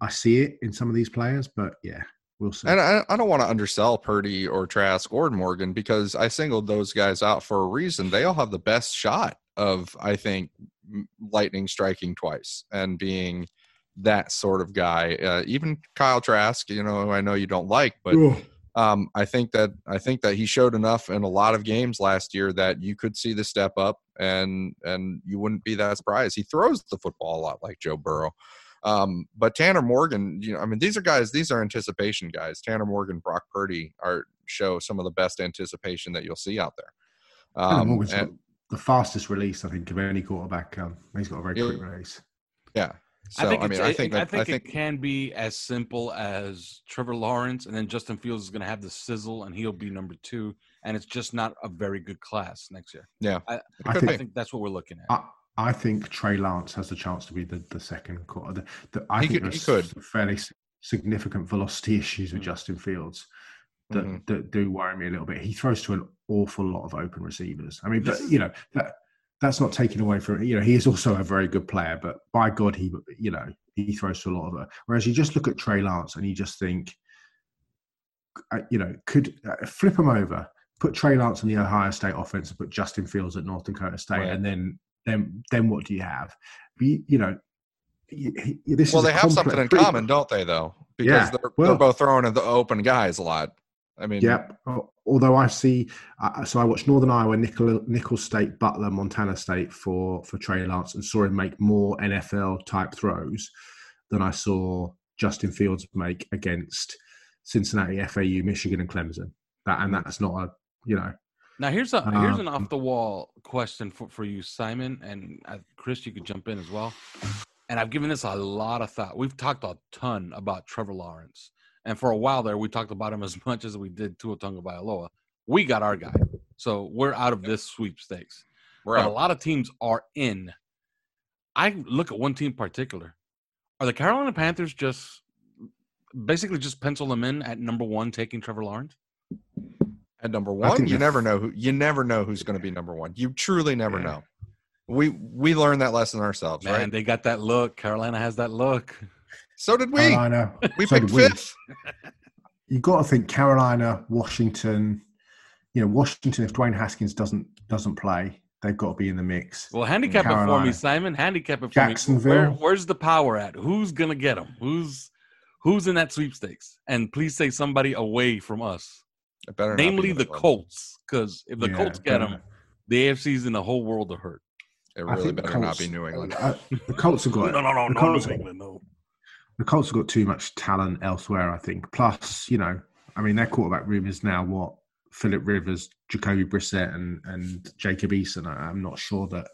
I see it in some of these players, but yeah, we'll see. And I, I don't want to undersell Purdy or Trask or Morgan because I singled those guys out for a reason. They all have the best shot of, I think, lightning striking twice and being that sort of guy. Uh, even Kyle Trask, you know, I know you don't like, but um, I think that I think that he showed enough in a lot of games last year that you could see the step up, and and you wouldn't be that surprised. He throws the football a lot like Joe Burrow. Um, but Tanner Morgan, you know, I mean, these are guys. These are anticipation guys. Tanner Morgan, Brock Purdy are show some of the best anticipation that you'll see out there. Um, and- the fastest release, I think, of any quarterback. Um, he's got a very Yeah. quick release. yeah. So I think, I mean, I think I that, think, I think it can be as simple as Trevor Lawrence, and then Justin Fields is going to have the sizzle, and he'll be number two. And it's just not a very good class next year. yeah. I, I think- I think that's what we're looking at. I, I think Trey Lance has the chance to be the, the second quarter. The, the, I He think could- he there's could. fairly significant velocity issues with Mhm. Justin Fields that, Mhm. that do worry me a little bit. He throws to an awful lot of open receivers. I mean, but you know that that's not taken away from you know he is also a very good player. But by God, he you know he throws to a lot of it. Whereas you just look at Trey Lance and you just think, uh, you know, could uh, flip him over, put Trey Lance in the Ohio State offense, and put Justin Fields at North Dakota State, Right. and then then then what do you have? You, you know, this well, they have something in common, don't they? Though, because Yeah, they're, well- they're both throwing at the open guys a lot. I mean, Yep. Although I see, uh, so I watched Northern Iowa, Nicholls, Nicholls State, Butler, Montana State for for Trey Lance, and saw him make more NFL type throws than I saw Justin Fields make against Cincinnati, FAU, Michigan, and Clemson. That and that's not a you know Now here's a here's an Um, off the wall question for, for you, Simon, and uh, Chris. You could jump in as well. And I've given this a lot of thought. We've talked a ton about Trevor Lawrence, and for a while there, we talked about him as [laughs] much as we did Tua Tagovailoa. We got our guy, so we're out of this sweepstakes. we're But a lot of teams are in. I look at one team in particular. Are the Carolina Panthers just basically just pencil them in at number one, taking Trevor Lawrence? At number one, you never know who you never know who's going to be number one. You truly never Yeah. know. We we learned that lesson ourselves, Man, right? they got that look. Carolina has that look. So did we. Carolina. We so picked did we. fifth. [laughs] You got to think Carolina, Washington. You know, Washington. If Dwayne Haskins doesn't doesn't play, they've got to be in the mix. Well, handicap it for me, Simon. Handicap it for Jacksonville. me. Where, where's the power at? Who's gonna get them? Who's who's in that sweepstakes? And please say somebody away from us, better not be namely the of. Colts. Because if the Yeah, Colts get them, the AFC's in the whole world to hurt. It really think the better not be New England. uh, the Colts have got [laughs] no, no, no, no, New England, no. The Colts have got too much talent elsewhere. I think. Plus, you know, I mean, their quarterback room is now what Philip Rivers, Jacoby Brissett, and and Jacob Eason. I, I'm not sure that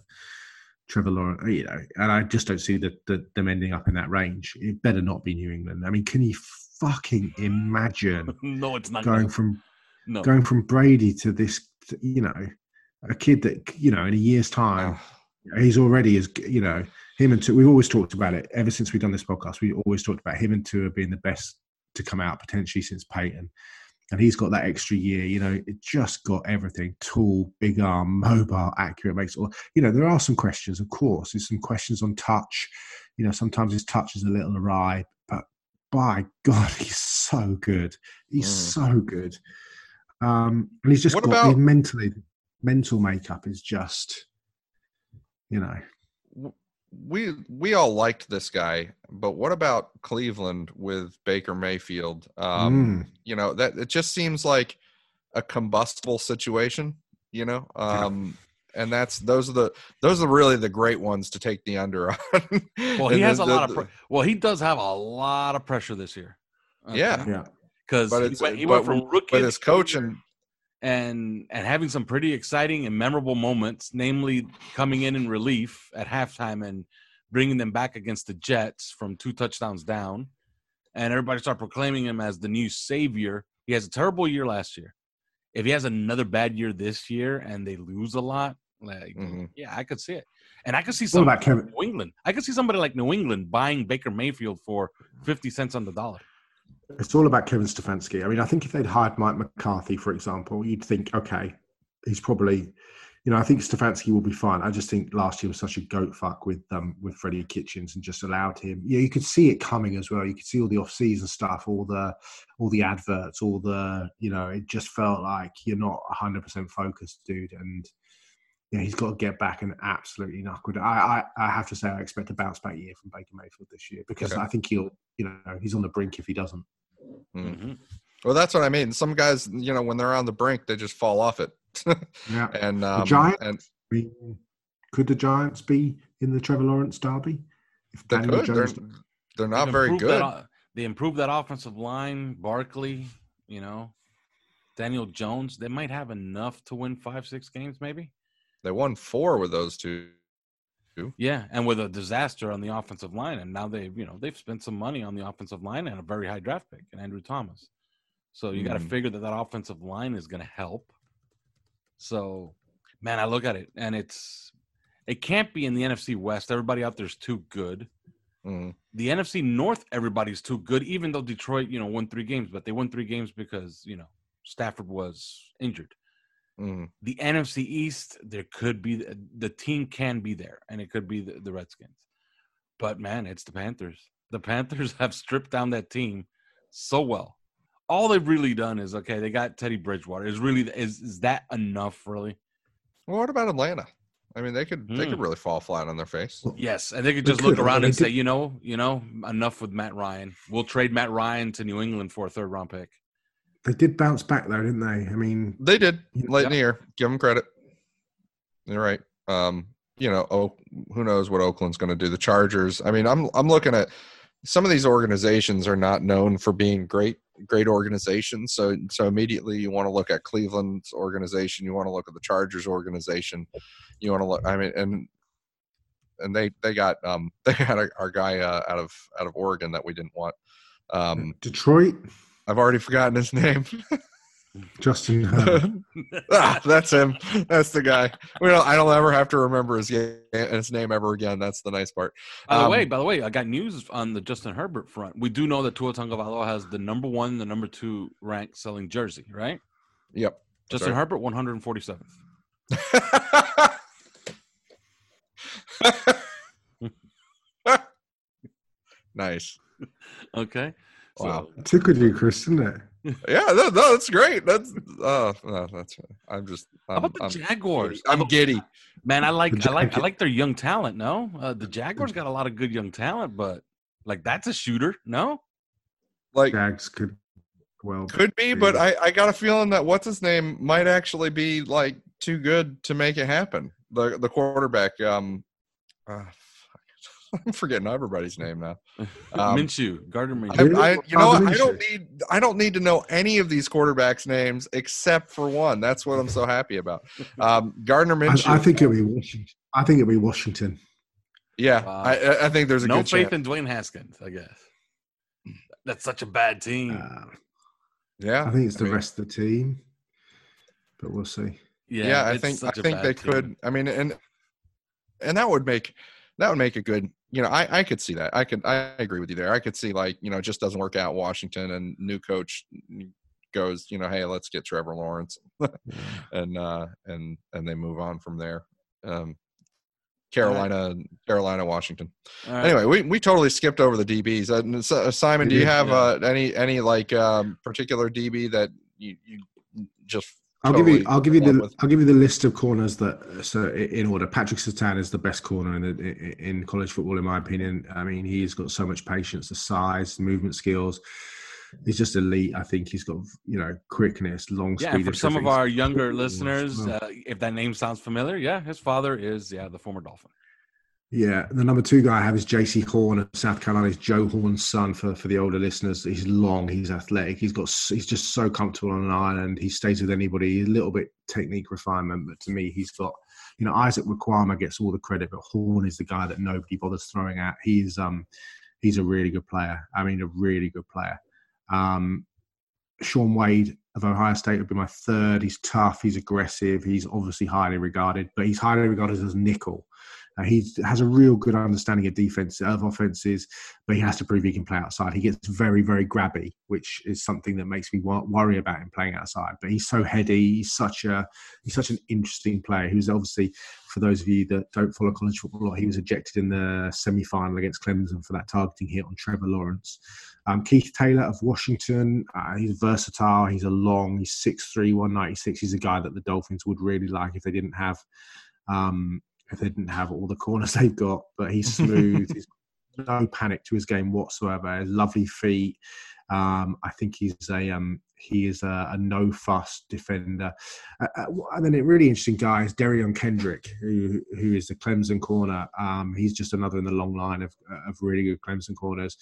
Trevor Lawrence, you know, and I just don't see the, the, them ending up in that range. It better not be New England. I mean, can you fucking imagine [laughs] No, it's not going going. from No, going from Brady to this, you know, a kid that you know in a year's time Oh, [sighs] he's already as you know him and two. We've always talked about it ever since we've done this podcast. We always talked about him and Tua being the best to come out potentially since Peyton, and he's got that extra year. You know, it just got everything: tall, big arm, mobile, accurate. Makes all. You know, there are some questions, of course. There's some questions on touch. You know, sometimes his touch is a little awry, but by God, [laughs] he's so good. He's Mm. so good. Um, and he's just What got about- his mentally mental makeup is just, you know. W- we we all liked this guy, but what about Cleveland with Baker Mayfield? Um, Mm. You know that it just seems like a combustible situation. You know, um, and that's those are the those are really the great ones to take the under on. [laughs] well, he has the- a lot the- of. Pre- well, he does have a lot of pressure this year. Yeah. Yeah. because But he went, he but went from rookie but his coach year and and and having some pretty exciting and memorable moments, namely coming in in relief at halftime and bringing them back against the Jets from two touchdowns down, and everybody start proclaiming him as the new savior. He has a terrible year last year. If he has another bad year this year and they lose a lot, like Mhm. yeah, I could see it, and I could see somebody some about Kevin? New England. I could see somebody like New England buying Baker Mayfield for fifty cents on the dollar. It's all about Kevin Stefanski. I mean, I think if they'd hired Mike McCarthy, for example, you'd think, okay, he's probably, you know, I think Stefanski will be fine. I just think last year was such a goat fuck with um with Freddie Kitchens and just allowed him. Yeah, you could see it coming as well. You could see all the off season stuff, all the all the adverts, all the you know, it just felt like you're not hundred percent focused, dude. And yeah, he's got to get back and absolutely knuckle. it. I, I I have to say I expect a bounce back year from Baker Mayfield this year because Okay. I think he'll, you know, he's on the brink if he doesn't. Mm. Mhm. well, that's what I mean. Some guys, you know, when they're on the brink, they just fall off it. [laughs] Yeah. and um, Giants? and I mean, could the Giants be in the Trevor Lawrence derby? If they Daniel could. They're, Jones, they're not They've very good. that they improved that offensive line. Barkley, you know, Daniel Jones. They might have enough to win five, six games, maybe. They won four with those two. Yeah, and with a disaster on the offensive line, and now they've you know they've spent some money on the offensive line and a very high draft pick and Andrew Thomas. So you got to figure that that offensive line is going to help. So, man, I look at it and it's it can't be in the NFC West. Everybody out there's too good. Mm. the NFC North, everybody's too good, even though Detroit, you know, won three games, but they won three games because, you know, Stafford was injured. Mm. The NFC East, there could be the team can be there, and it could be the, the Redskins. But man, it's the Panthers. The Panthers [laughs] have stripped down that team so well. All they've really done is okay. They got Teddy Bridgewater. Is really is is that enough? Really? Well, what about Atlanta? I mean, they could they Hmm. could really fall flat on their face. Yes, and they could They just look could, around they and say, you know, you know, enough with Matt Ryan. We'll trade Matt Ryan to New England for a third round pick. They did bounce back though, didn't they? I mean, They did late Yeah. in the year. Give them credit. You're right. Um, you know, oh, who knows what Oakland's going to do? The Chargers. I mean, I'm I'm looking at some of these organizations are not known for being great great organizations. So so immediately you want to look at Cleveland's organization. You want to look at the Chargers organization. You want to look. I mean, and and they they got um [laughs] they had our, our guy uh, out of out of Oregon that we didn't want. Um, Detroit, I've already forgotten his name. Justin [laughs] ah, that's him. That's the guy. We don't, I don't ever have to remember his, ga- his name ever again. That's the nice part. By the Um, way, by the way, I got news on the Justin Herbert front. We do know that Tua Tagovailoa has the number one, the number two ranked selling jersey, right? Yep. Justin right. Herbert, one hundred and forty-seventh. [laughs] nice. [laughs] Okay. So- Wow. Tickled you, Chris, didn't it? Yeah, no, no, that's great. That's uh, no, that's. I'm just. How I'm, about the I'm, Jaguars? I'm giddy. Man, I like I like I like their young talent. No, uh, the Jaguars got a lot of good young talent, but like that's a shooter. No, Like Jags could well could be, but I I got a feeling that what's his name might actually be like too good to make it happen. The the quarterback. Um, uh, fuck. [laughs] I'm forgetting everybody's name now. [laughs] Um, Minshew, Gardner Minshew. I, I, you know, what? I don't need, I don't need to know any of these quarterbacks' names except for one. That's what I'm so happy about. [laughs] Um, Gardner Minshew. I, I think it'll be Washington. I think it'll be Washington. yeah, Wow. I, I- I think there's a no good faith chance. in Dwayne Haskins. I guess that's such a bad team. Uh, yeah, I think it's the mean, rest of the team, but we'll see. yeah, Yeah, I think, I think they team. could. I mean, and and that would make that would make a good. You know, I I could see that. I could. I agree with you there. I could see like you know, it just doesn't work out. Washington and new coach goes. You know, hey, let's get Trevor Lawrence, [laughs] and uh and and they move on from there. Um, Carolina, Carolina, Washington. Right. Anyway, we, we totally skipped over the DBs. Uh, Simon, do you have yeah. uh, any any like um, particular DB that you, you just? I'll give you. I'll give you the. with? I'll give you the list of corners that. So in order, Patrick Surtain is the best corner in the, in college football, in my opinion. I mean, he's got so much patience, the size, the movement skills. He's just elite. I think he's got you know quickness, long Yeah, speed. and for and some of our younger [laughs] listeners, uh, if that name sounds familiar, yeah, his father is yeah the former Dolphin. Yeah, the number two guy I have is Jaycee Horn of South Carolina. He's Joe Horn's son for, for the older listeners. He's long, he's athletic, he's got he's just so comfortable on an island. He stays with anybody. A little bit technique refinement, but to me, he's got you know Israel Mukuamu gets all the credit, but Horn is the guy that nobody bothers throwing at. He's um he's a really good player. I mean, a really good player. Um, Shaun Wade of Ohio State would be my third. He's tough. He's aggressive. He's obviously highly regarded, but he's highly regarded as nickel. Uh, he has a real good understanding of defense, of offenses, but he has to prove he can play outside. He gets very, very grabby, which is something that makes me wo- worry about him playing outside. But he's so heady. He's such a he's such an interesting player. Who's obviously, for those of you that don't follow college football, he was ejected in the semi final against Clemson for that targeting hit on Trevor Lawrence. Um, Keith Taylor of Washington, uh, he's versatile. He's a long, he's 6'3", 196. He's a guy that the Dolphins would really like if they didn't have, um, if they didn't have all the corners [laughs] they've got. But he's smooth. [laughs] he's no panic to his game whatsoever. Lovely feet. Um, I think he's a um, he is a, a no fuss defender. Uh, uh, and then a really interesting guy is Derion Kendrick, who who is the Clemson corner. Um, he's just another in the long line of of really good Clemson corners.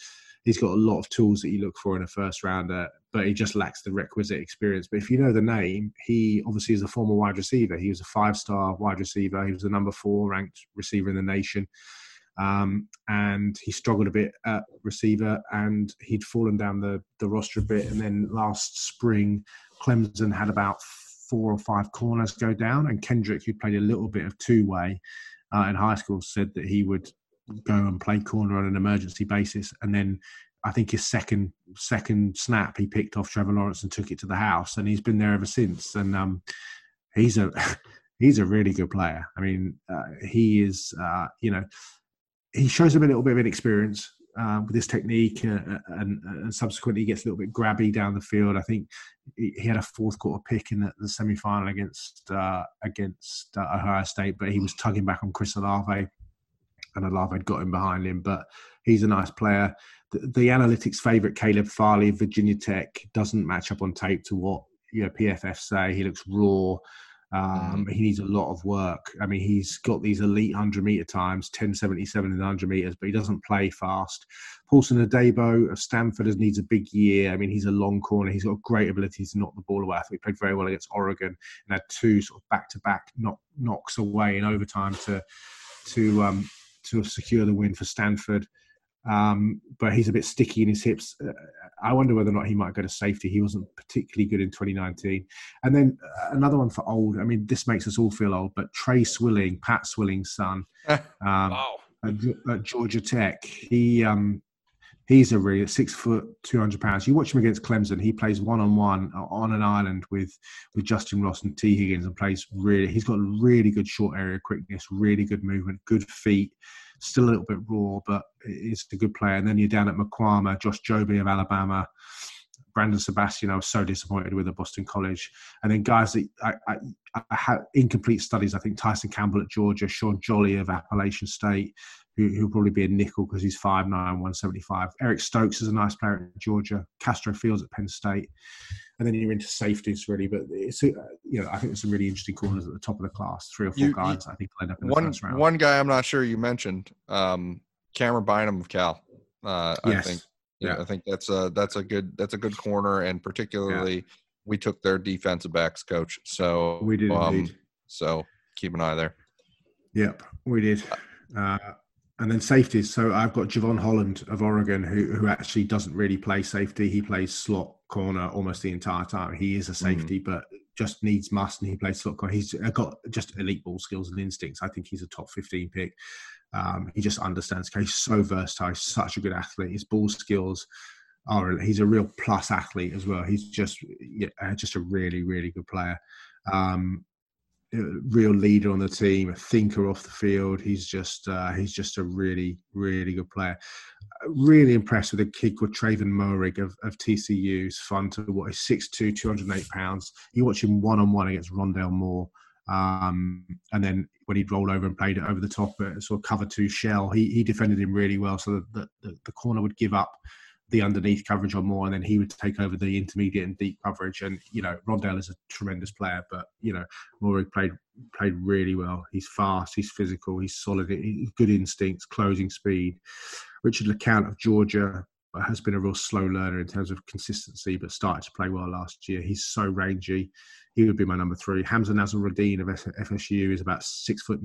He's got a lot of tools that you look for in a first rounder, but he just lacks the requisite experience. But if you know the name, he obviously is a former wide receiver. He was a five star wide receiver. He was the number four ranked receiver in the nation. Um, and he struggled a bit at receiver and he'd fallen down the, the roster a bit. And then last spring, Clemson had about four or five corners go down. And Kendrick, who played a little bit of two way uh, in high school, said that he would go and play corner on an emergency basis. And then I think his second second snap, he picked off Trevor Lawrence and took it to the house. And he's been there ever since. And um, he's a. [laughs] He's a really good player. I mean, uh, he is, uh, you know, he shows him a little bit of inexperience uh, with his technique, uh, uh, and, and, subsequently gets a little bit grabby down the field. I think he had a fourth quarter pick in the, the semi final against uh, against uh, Ohio State, but he was tugging back on Chris Olave, and Olave had got him behind him. But he's a nice player. The, the analytics favourite Caleb Farley, Virginia Tech, doesn't match up on tape to what you know PFF say. He looks raw. Um, mm. He needs a lot of work. I mean, he's got these elite 100 meter times, 1077 in the 100 meters, but he doesn't play fast. Paulson Adebo of Stanford needs a big year. I mean, he's a long corner. He's got great ability to knock the ball away. I think he played very well against Oregon and had two sort of back to back knocks away in overtime to to um, to secure the win for Stanford. Um, but he's a bit sticky in his hips. Uh, I wonder whether or not he might go to safety. He wasn't particularly good in 2019. And then uh, another one for old. I mean, this makes us all feel old, but Tre Swilling, Pat Swilling's son, [laughs] um, wow. at, at, Georgia Tech, he um, he's a really six foot, 200 pounds. You watch him against Clemson, he plays one on one on an island with with Justyn Ross and Tee Higgins and plays really, he's got really good short area quickness, really good movement, good feet still a little bit raw, but he's a good player. And then you're down at Mukuamu, Josh Jobe of Alabama, Brandon Sebastian. I was so disappointed with at Boston College. And then guys that I, I, I incomplete studies. I think Tyson Campbell at Georgia, Sean Jolly of Appalachian State, who, who'll probably be a nickel because he's 5'9", 175. Eric Stokes is a nice player at Georgia. Castro Fields at Penn State and then you're into safeties really. But it's you know I think there's some really interesting corners at the top of the class. Three or four you, guys you, I think end up in one, the first round. One guy I'm not sure you mentioned, um, Camryn Bynum of Cal. Uh, yes. I think yeah, I think that's a that's a good that's a good corner, and particularly yeah. we took their defensive backs coach. So we did um, indeed. So keep an eye there. Yep, we did. Uh, and then safeties. So I've got Jevon Holland of Oregon, who who actually doesn't really play safety. He plays slot corner almost the entire time. He is a mm-hmm. safety, mm. but just needs must, and he plays corner. He's got just elite ball skills and instincts. I think he's a top fifteen pick. Um, he just understands. He's so versatile. He's such a good athlete. His ball skills are. He's a real plus athlete as well. He's just yeah, just a really really good player. Um, real leader on the team, a thinker off the field. He's just uh, he's just a really really good player. Really impressed with a kid called Trevon Moehrig of, of TCU. He's fun to watch. He's 6'2", 208 pounds. You watch him one on one against Rondale Moore. Um, and then when he'd roll over and played it over the top, uh, sort of cover two shell, he, he defended him really well. So the, the, the corner would give up the underneath coverage on Moore, and then he would take over the intermediate and deep coverage. And you know, Rondale is a tremendous player, but you know, Moore played played really well. He's fast, he's physical, he's solid, he's good instincts, closing speed. Richard LeCounte of Georgia has been a real slow learner in terms of consistency, but started to play well last year. He's so rangy. He would be my number three. Hamsah Nasirildeen of FSU is about six foot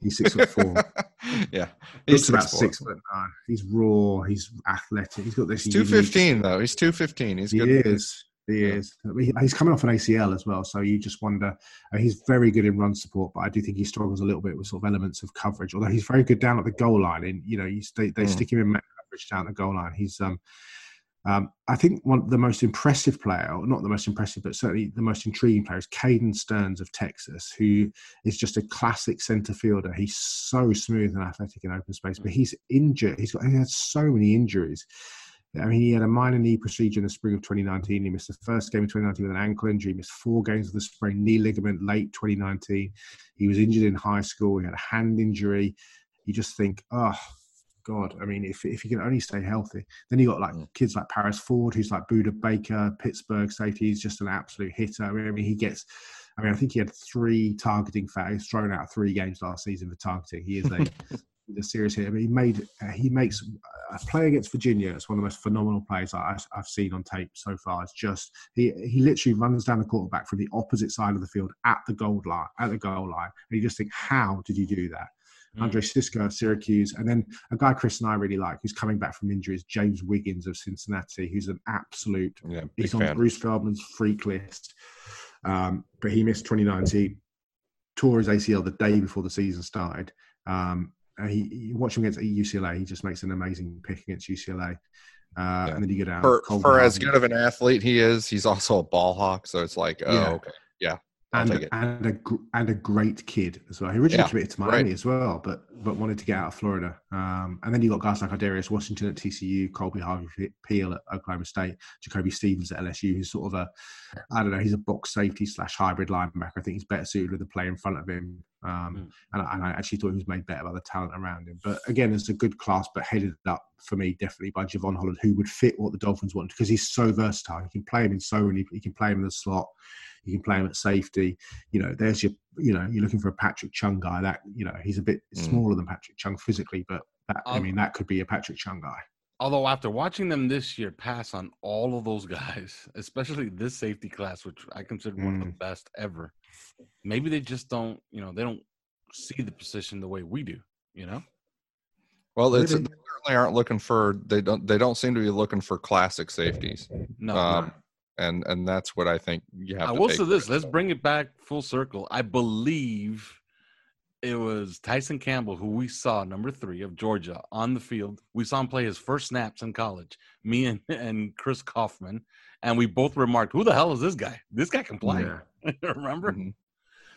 He's six foot four. [laughs] yeah, he's about four. six foot nine. He's raw. He's athletic. He's got this. He's two fifteen though. He's two fifteen. He's he good. is. He yeah. is. He's coming off an ACL as well, so you just wonder. Uh, he's very good in run support, but I do think he struggles a little bit with sort of elements of coverage. Although he's very good down at the goal line, and you know, you, they, they mm. stick him in coverage down at the goal line. He's um, um, I think one of the most impressive player, or not the most impressive, but certainly the most intriguing player, is Caden Sterns of Texas, who is just a classic centre fielder. He's so smooth and athletic in open space, but he's injured. He's got he had so many injuries. I mean, he had a minor knee procedure in the spring of 2019. He missed the first game of 2019 with an ankle injury. He missed four games of the sprained knee ligament late 2019. He was injured in high school. He had a hand injury. You just think, oh, God, I mean, if if you can only stay healthy, then you got like mm. kids like Paris Ford, who's like Budda Baker, Pittsburgh safety. He's just an absolute hitter. I mean, he gets. I mean, I think he had three targeting fouls, thrown out three games last season for targeting. He is a, [laughs] serious hit. I mean, he made uh, he makes a play against Virginia. It's one of the most phenomenal plays I, have seen on tape so far. It's just he he literally runs down the quarterback from the opposite side of the field at the goal line at the goal line, and you just think, how did you do that? Mm. Andre Cisco of Syracuse, and then a guy Chris and I really like who's coming back from injuries, James Wiggins of Cincinnati, who's an absolute. Yeah, he's on. Bruce Feldman's freak list, um, but he missed 2019, tore his ACL the day before the season started. Um, and he, he watch him against UCLA. He just makes an amazing pick against UCLA. Uh, yeah. And then you get out for, for as good of an athlete he is. He's also a ball hawk, so it's like, oh, yeah. okay, yeah, I'll and and a and a great kid as well. He originally Yeah, committed to Miami right. as well, but but wanted to get out of Florida. Um, and then you got guys like Darius Washington at TCU, Colby Harvey Peel at Oklahoma State, Jacoby Stevens at LSU, who's sort of a I don't know, he's a box safety slash hybrid linebacker. I think he's better suited with the play in front of him. Um, Mm. and, I, and I actually thought he was made better by the talent around him. But again, it's a good class, but headed up for me definitely by Jevon Holland, who would fit what the Dolphins want because he's so versatile. You can play him in so many. You can play him in the slot. You can play him at safety. You know, there's your. You know, you're looking for a Patrick Chung guy. That you know, he's a bit Mm. smaller than Patrick Chung physically, but that, I Um, mean, that could be a Patrick Chung guy. Although after watching them this year pass on all of those guys, [laughs] especially this safety class, which I consider one of the Mm. best ever, maybe they just don't, you know, they don't see the position the way we do. You know, Well, it's, they certainly aren't looking for they don't they don't seem to be looking for classic safeties, no. um, and and that's what I think you have. I to will take say this. it. Let's bring it back full circle. I believe it was Tyson Campbell who we saw number three of Georgia on the field. We saw him play his first snaps in college. Me and [laughs] and Chris Kaufman, and we both remarked, "Who the hell is this guy? This guy can play." Yeah. [laughs] Remember? Mhm.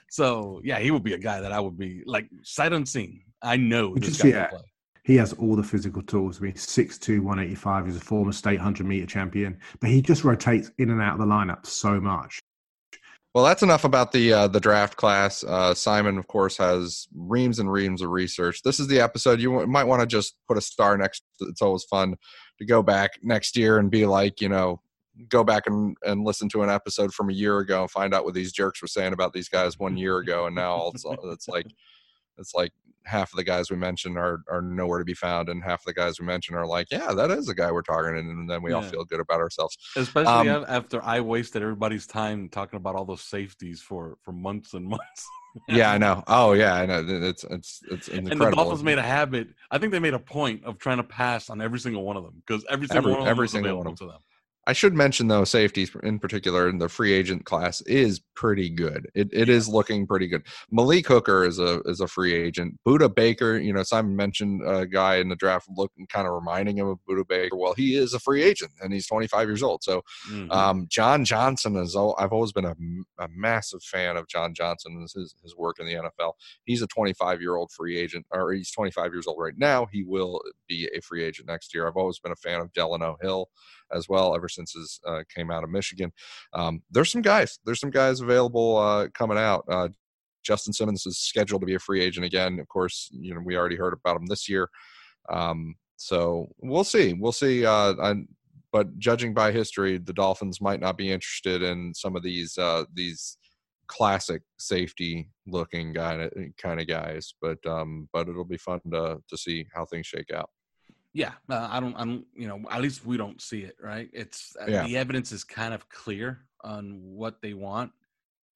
So yeah, he would be a guy that I would be like sight unseen. I know Which this guy yeah. can play. He has all the physical tools. I mean, 6'2", 185. He's a former state 100 meter champion, but he just rotates in and out of the lineup so much. Well, that's enough about the uh, the draft class. Uh, Simon, of course, has reams and reams of research. This is the episode you w- might want to just put a star next. It's always fun to go back next year and be like, you know, go back and, and listen to an episode from a year ago and find out what these jerks were saying about these guys one year ago, and now it's, it's like it's like half of the guys we mentioned are are nowhere to be found, and half of the guys we mentioned are like, yeah, that is the guy we're targeting, and then we all feel good about ourselves. Especially Um, after I wasted everybody's time talking about all those safeties for for months and [laughs] months. Yeah, I know. Oh, yeah, I know. It's it's it's incredible. And the. Dolphins made a habit. I think they made a point of trying to pass on every single one of them because every single Every- one of them every was single one of to them. I should mention though, safeties in particular, in the free agent class is pretty good. It it is looking pretty good. Malik Hooker is a is a free agent. Budda Baker, you know, Simon mentioned a guy in the draft looking kind of reminding him of Budda Baker. Well, he is a free agent and he's 25 years old. So Mhm. um, John Johnson is. al- I've always been a, a massive fan of John Johnson and his his work in the NFL. He's a 25 year old free agent, or he's 25 years old right now. He will be a free agent next year. I've always been a fan of Delano Hill as well, ever since his uh, came out of Michigan. Um, there's some guys. There's some guys available uh, coming out. Uh, Justin Simmons is scheduled to be a free agent again. Of course, you know we already heard about him this year. Um, so we'll see. We'll see. Uh, I, but judging by history, the Dolphins might not be interested in some of these uh, these classic safety looking guy kind of guys. But um, but it'll be fun to to see how things shake out. Yeah, uh, I don't. I don't. You know, at least we don't see it. Right? It's uh, Yeah. the evidence is kind of clear on what they want,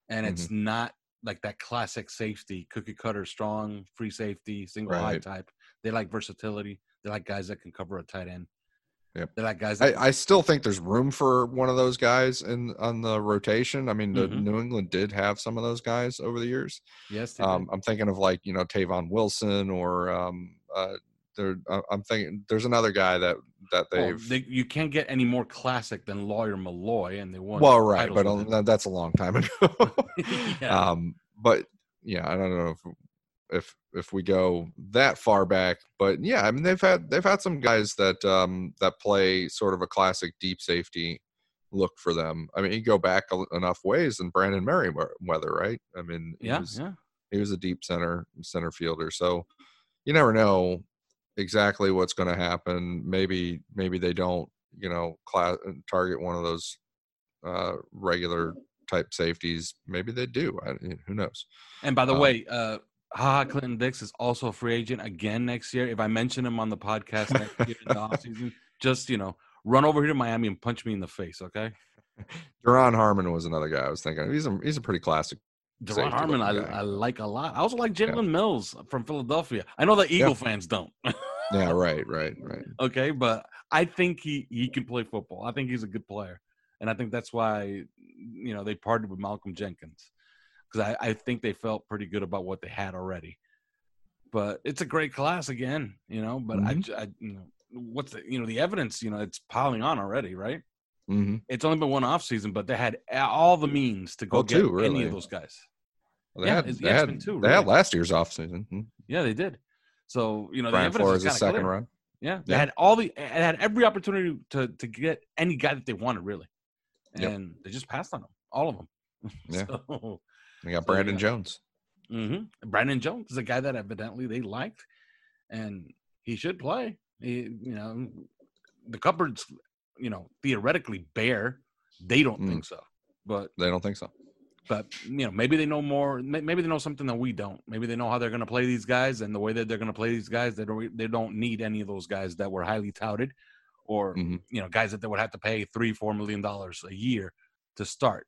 and it's Mm-hmm. not like that classic safety cookie cutter strong free safety single high type. They like versatility. They like guys that can cover a tight end. Yep. They like guys. That I, I still think there's room for one of those guys in on the rotation. I mean, the Mhm. New England did have some of those guys over the years. yes. Um, I'm thinking of like you know Tavon Wilson or um, uh, there. I- I'm thinking there's another guy that that they've. they, you can't get any more classic than Lawyer Milloy, and they won. well, right, but that- that's a long time ago. [laughs] [laughs] Yeah. Um, but yeah, I don't know if if if we go that far back, but yeah, I mean they've had they've had some guys that um that play sort of a classic deep safety look for them. I mean, you go back enough ways, and Brandon Meriweather, right? I mean, he yeah, was, yeah. he was a deep center center fielder, so you never know exactly what's going to happen. Maybe maybe they don't, you know, class, target one of those uh, regular type safeties. Maybe they do. I, who knows? And by the Um, way, uh, Haha Clinton Dix is also a free agent again next year. If I mention him on the podcast next year in the offseason, [laughs] just you know, run over here to Miami and punch me in the face, okay? [laughs] Duron Harmon was another guy I was thinking. He's a he's a pretty classic. Duron Harmon, I. I like a lot. I also like Jalen Mills from Philadelphia. I know the Eagle fans don't, Yeah, [laughs] right, right, right. okay, but I think he he can play football. I think he's a good player, and I think that's why you know they partnered with Malcolm Jenkins because I, I think they felt pretty good about what they had already. But it's a great class again, you know. But I, Mhm. j- I- you know, what's the you know the evidence? You know, it's piling on already, right? Mm-hmm. It's only been one off season, but they had all the means to go Well, get two, any of those guys. They Yeah, had it's- they, yeah, it's had, been two, they had last year's offseason. Mhm. Yeah, they did. So you know, Brian the evidence Flores is is kind of second clear. run. Yeah, they Yeah. had all the, it had every opportunity to to get any guy that they wanted, really, Yep. and they just passed on them, all of them. [laughs] Yeah. So, They got So, Brandon yeah. Jones. hmm Brandon Jones is a guy that evidently they liked, and he should play. He, you know, the cupboard's, you know, theoretically bare. They don't Mm. think so, but They don't think so. but you know, maybe they know more. Maybe they know something that we don't. Maybe they know how they're going to play these guys, and the way that they're going to play these guys, they don't they don't need any of those guys that were highly touted, or Mhm. you know, guys that they would have to pay three, four million dollars a year to start.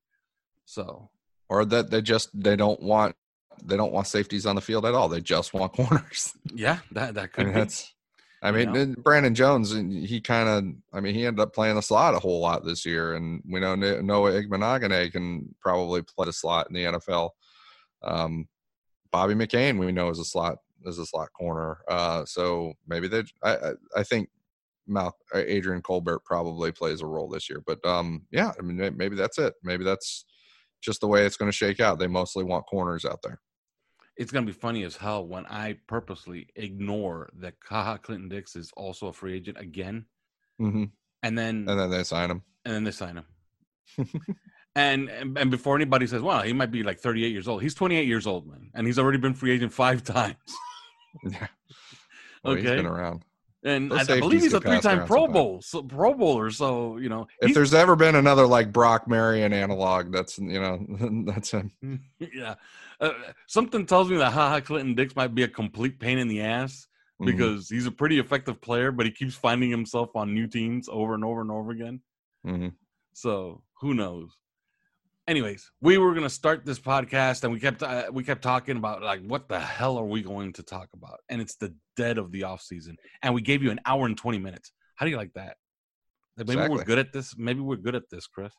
So Or that they just they don't want they don't want safeties on the field at all. They just want [laughs] corners. yeah, that that I could mean, be. that's. I You mean, know? Brandon Jones, and he kind of. I mean, he ended up playing the slot a whole lot this year, and we know Noah Igbinoghene can probably play the slot in the NFL. Um, Bobby McCain, we know is a slot is a slot corner. Uh, so maybe they. I I, I think Mal, uh, Adrian Colbert probably plays a role this year, but um, yeah, I mean, maybe that's it. Maybe that's just the way it's going to shake out. They mostly want corners out there. It's gonna be funny as hell when I purposely ignore that Haha Clinton Dix is also a free agent again, hmm and then And then they sign him. and then they sign him. [laughs] and, and and before anybody says, "Well, he might be like 38 years old," he's 28 years old, man, and he's already been free agent five [laughs] times. Yeah. Well, he's Okay. been around. And Those I, believe he's a three-time Pro. Bowl, so Pro Bowler. So you know, If there's ever been another like Brock Marion analog, that's you know [laughs] that's him. [laughs] yeah, uh, something tells me that Haha Clinton Dix might be a complete pain in the ass Mhm. because he's a pretty effective player, but he keeps finding himself on new teams over and over and over again. Mhm. So who knows? Anyways, we were gonna start this podcast, and we kept uh, we kept talking about like what the hell are we going to talk about? And it's the dead of the off season, and we gave you an hour and twenty minutes. How do you like that? Maybe we're good at this. Maybe we're good at this, Chris.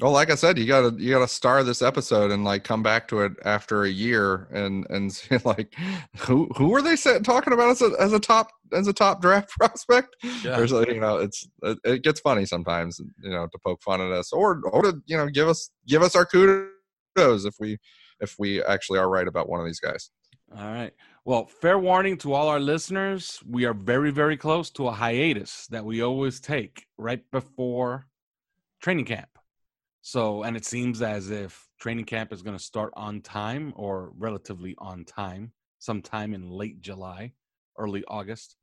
Well, like I said, you gotta you gotta star this episode and like come back to it after a year and and [laughs] say like who who were they talking about as a as a top as a top draft [laughs] prospect? Yeah. You know it's it, it gets funny sometimes you know to poke fun at us or or to you know give us give us our kudos if we if we actually are right about one of these guys. All right. Well, fair warning to all our listeners. We are very, very close to a hiatus that we always take right before training camp. So, and it seems as if training camp is going to start on time or relatively on time, sometime in late July, early August.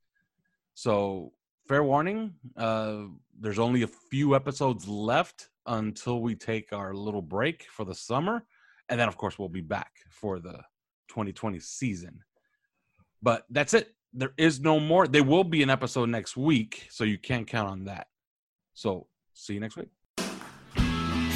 So, fair warning. Uh, there's only a few episodes left until we take our little break for the summer. And then, of course, we'll be back for the 2020 season. But that's it. There is no more. There will be an episode next week, so you can't count on that. So, see you next week.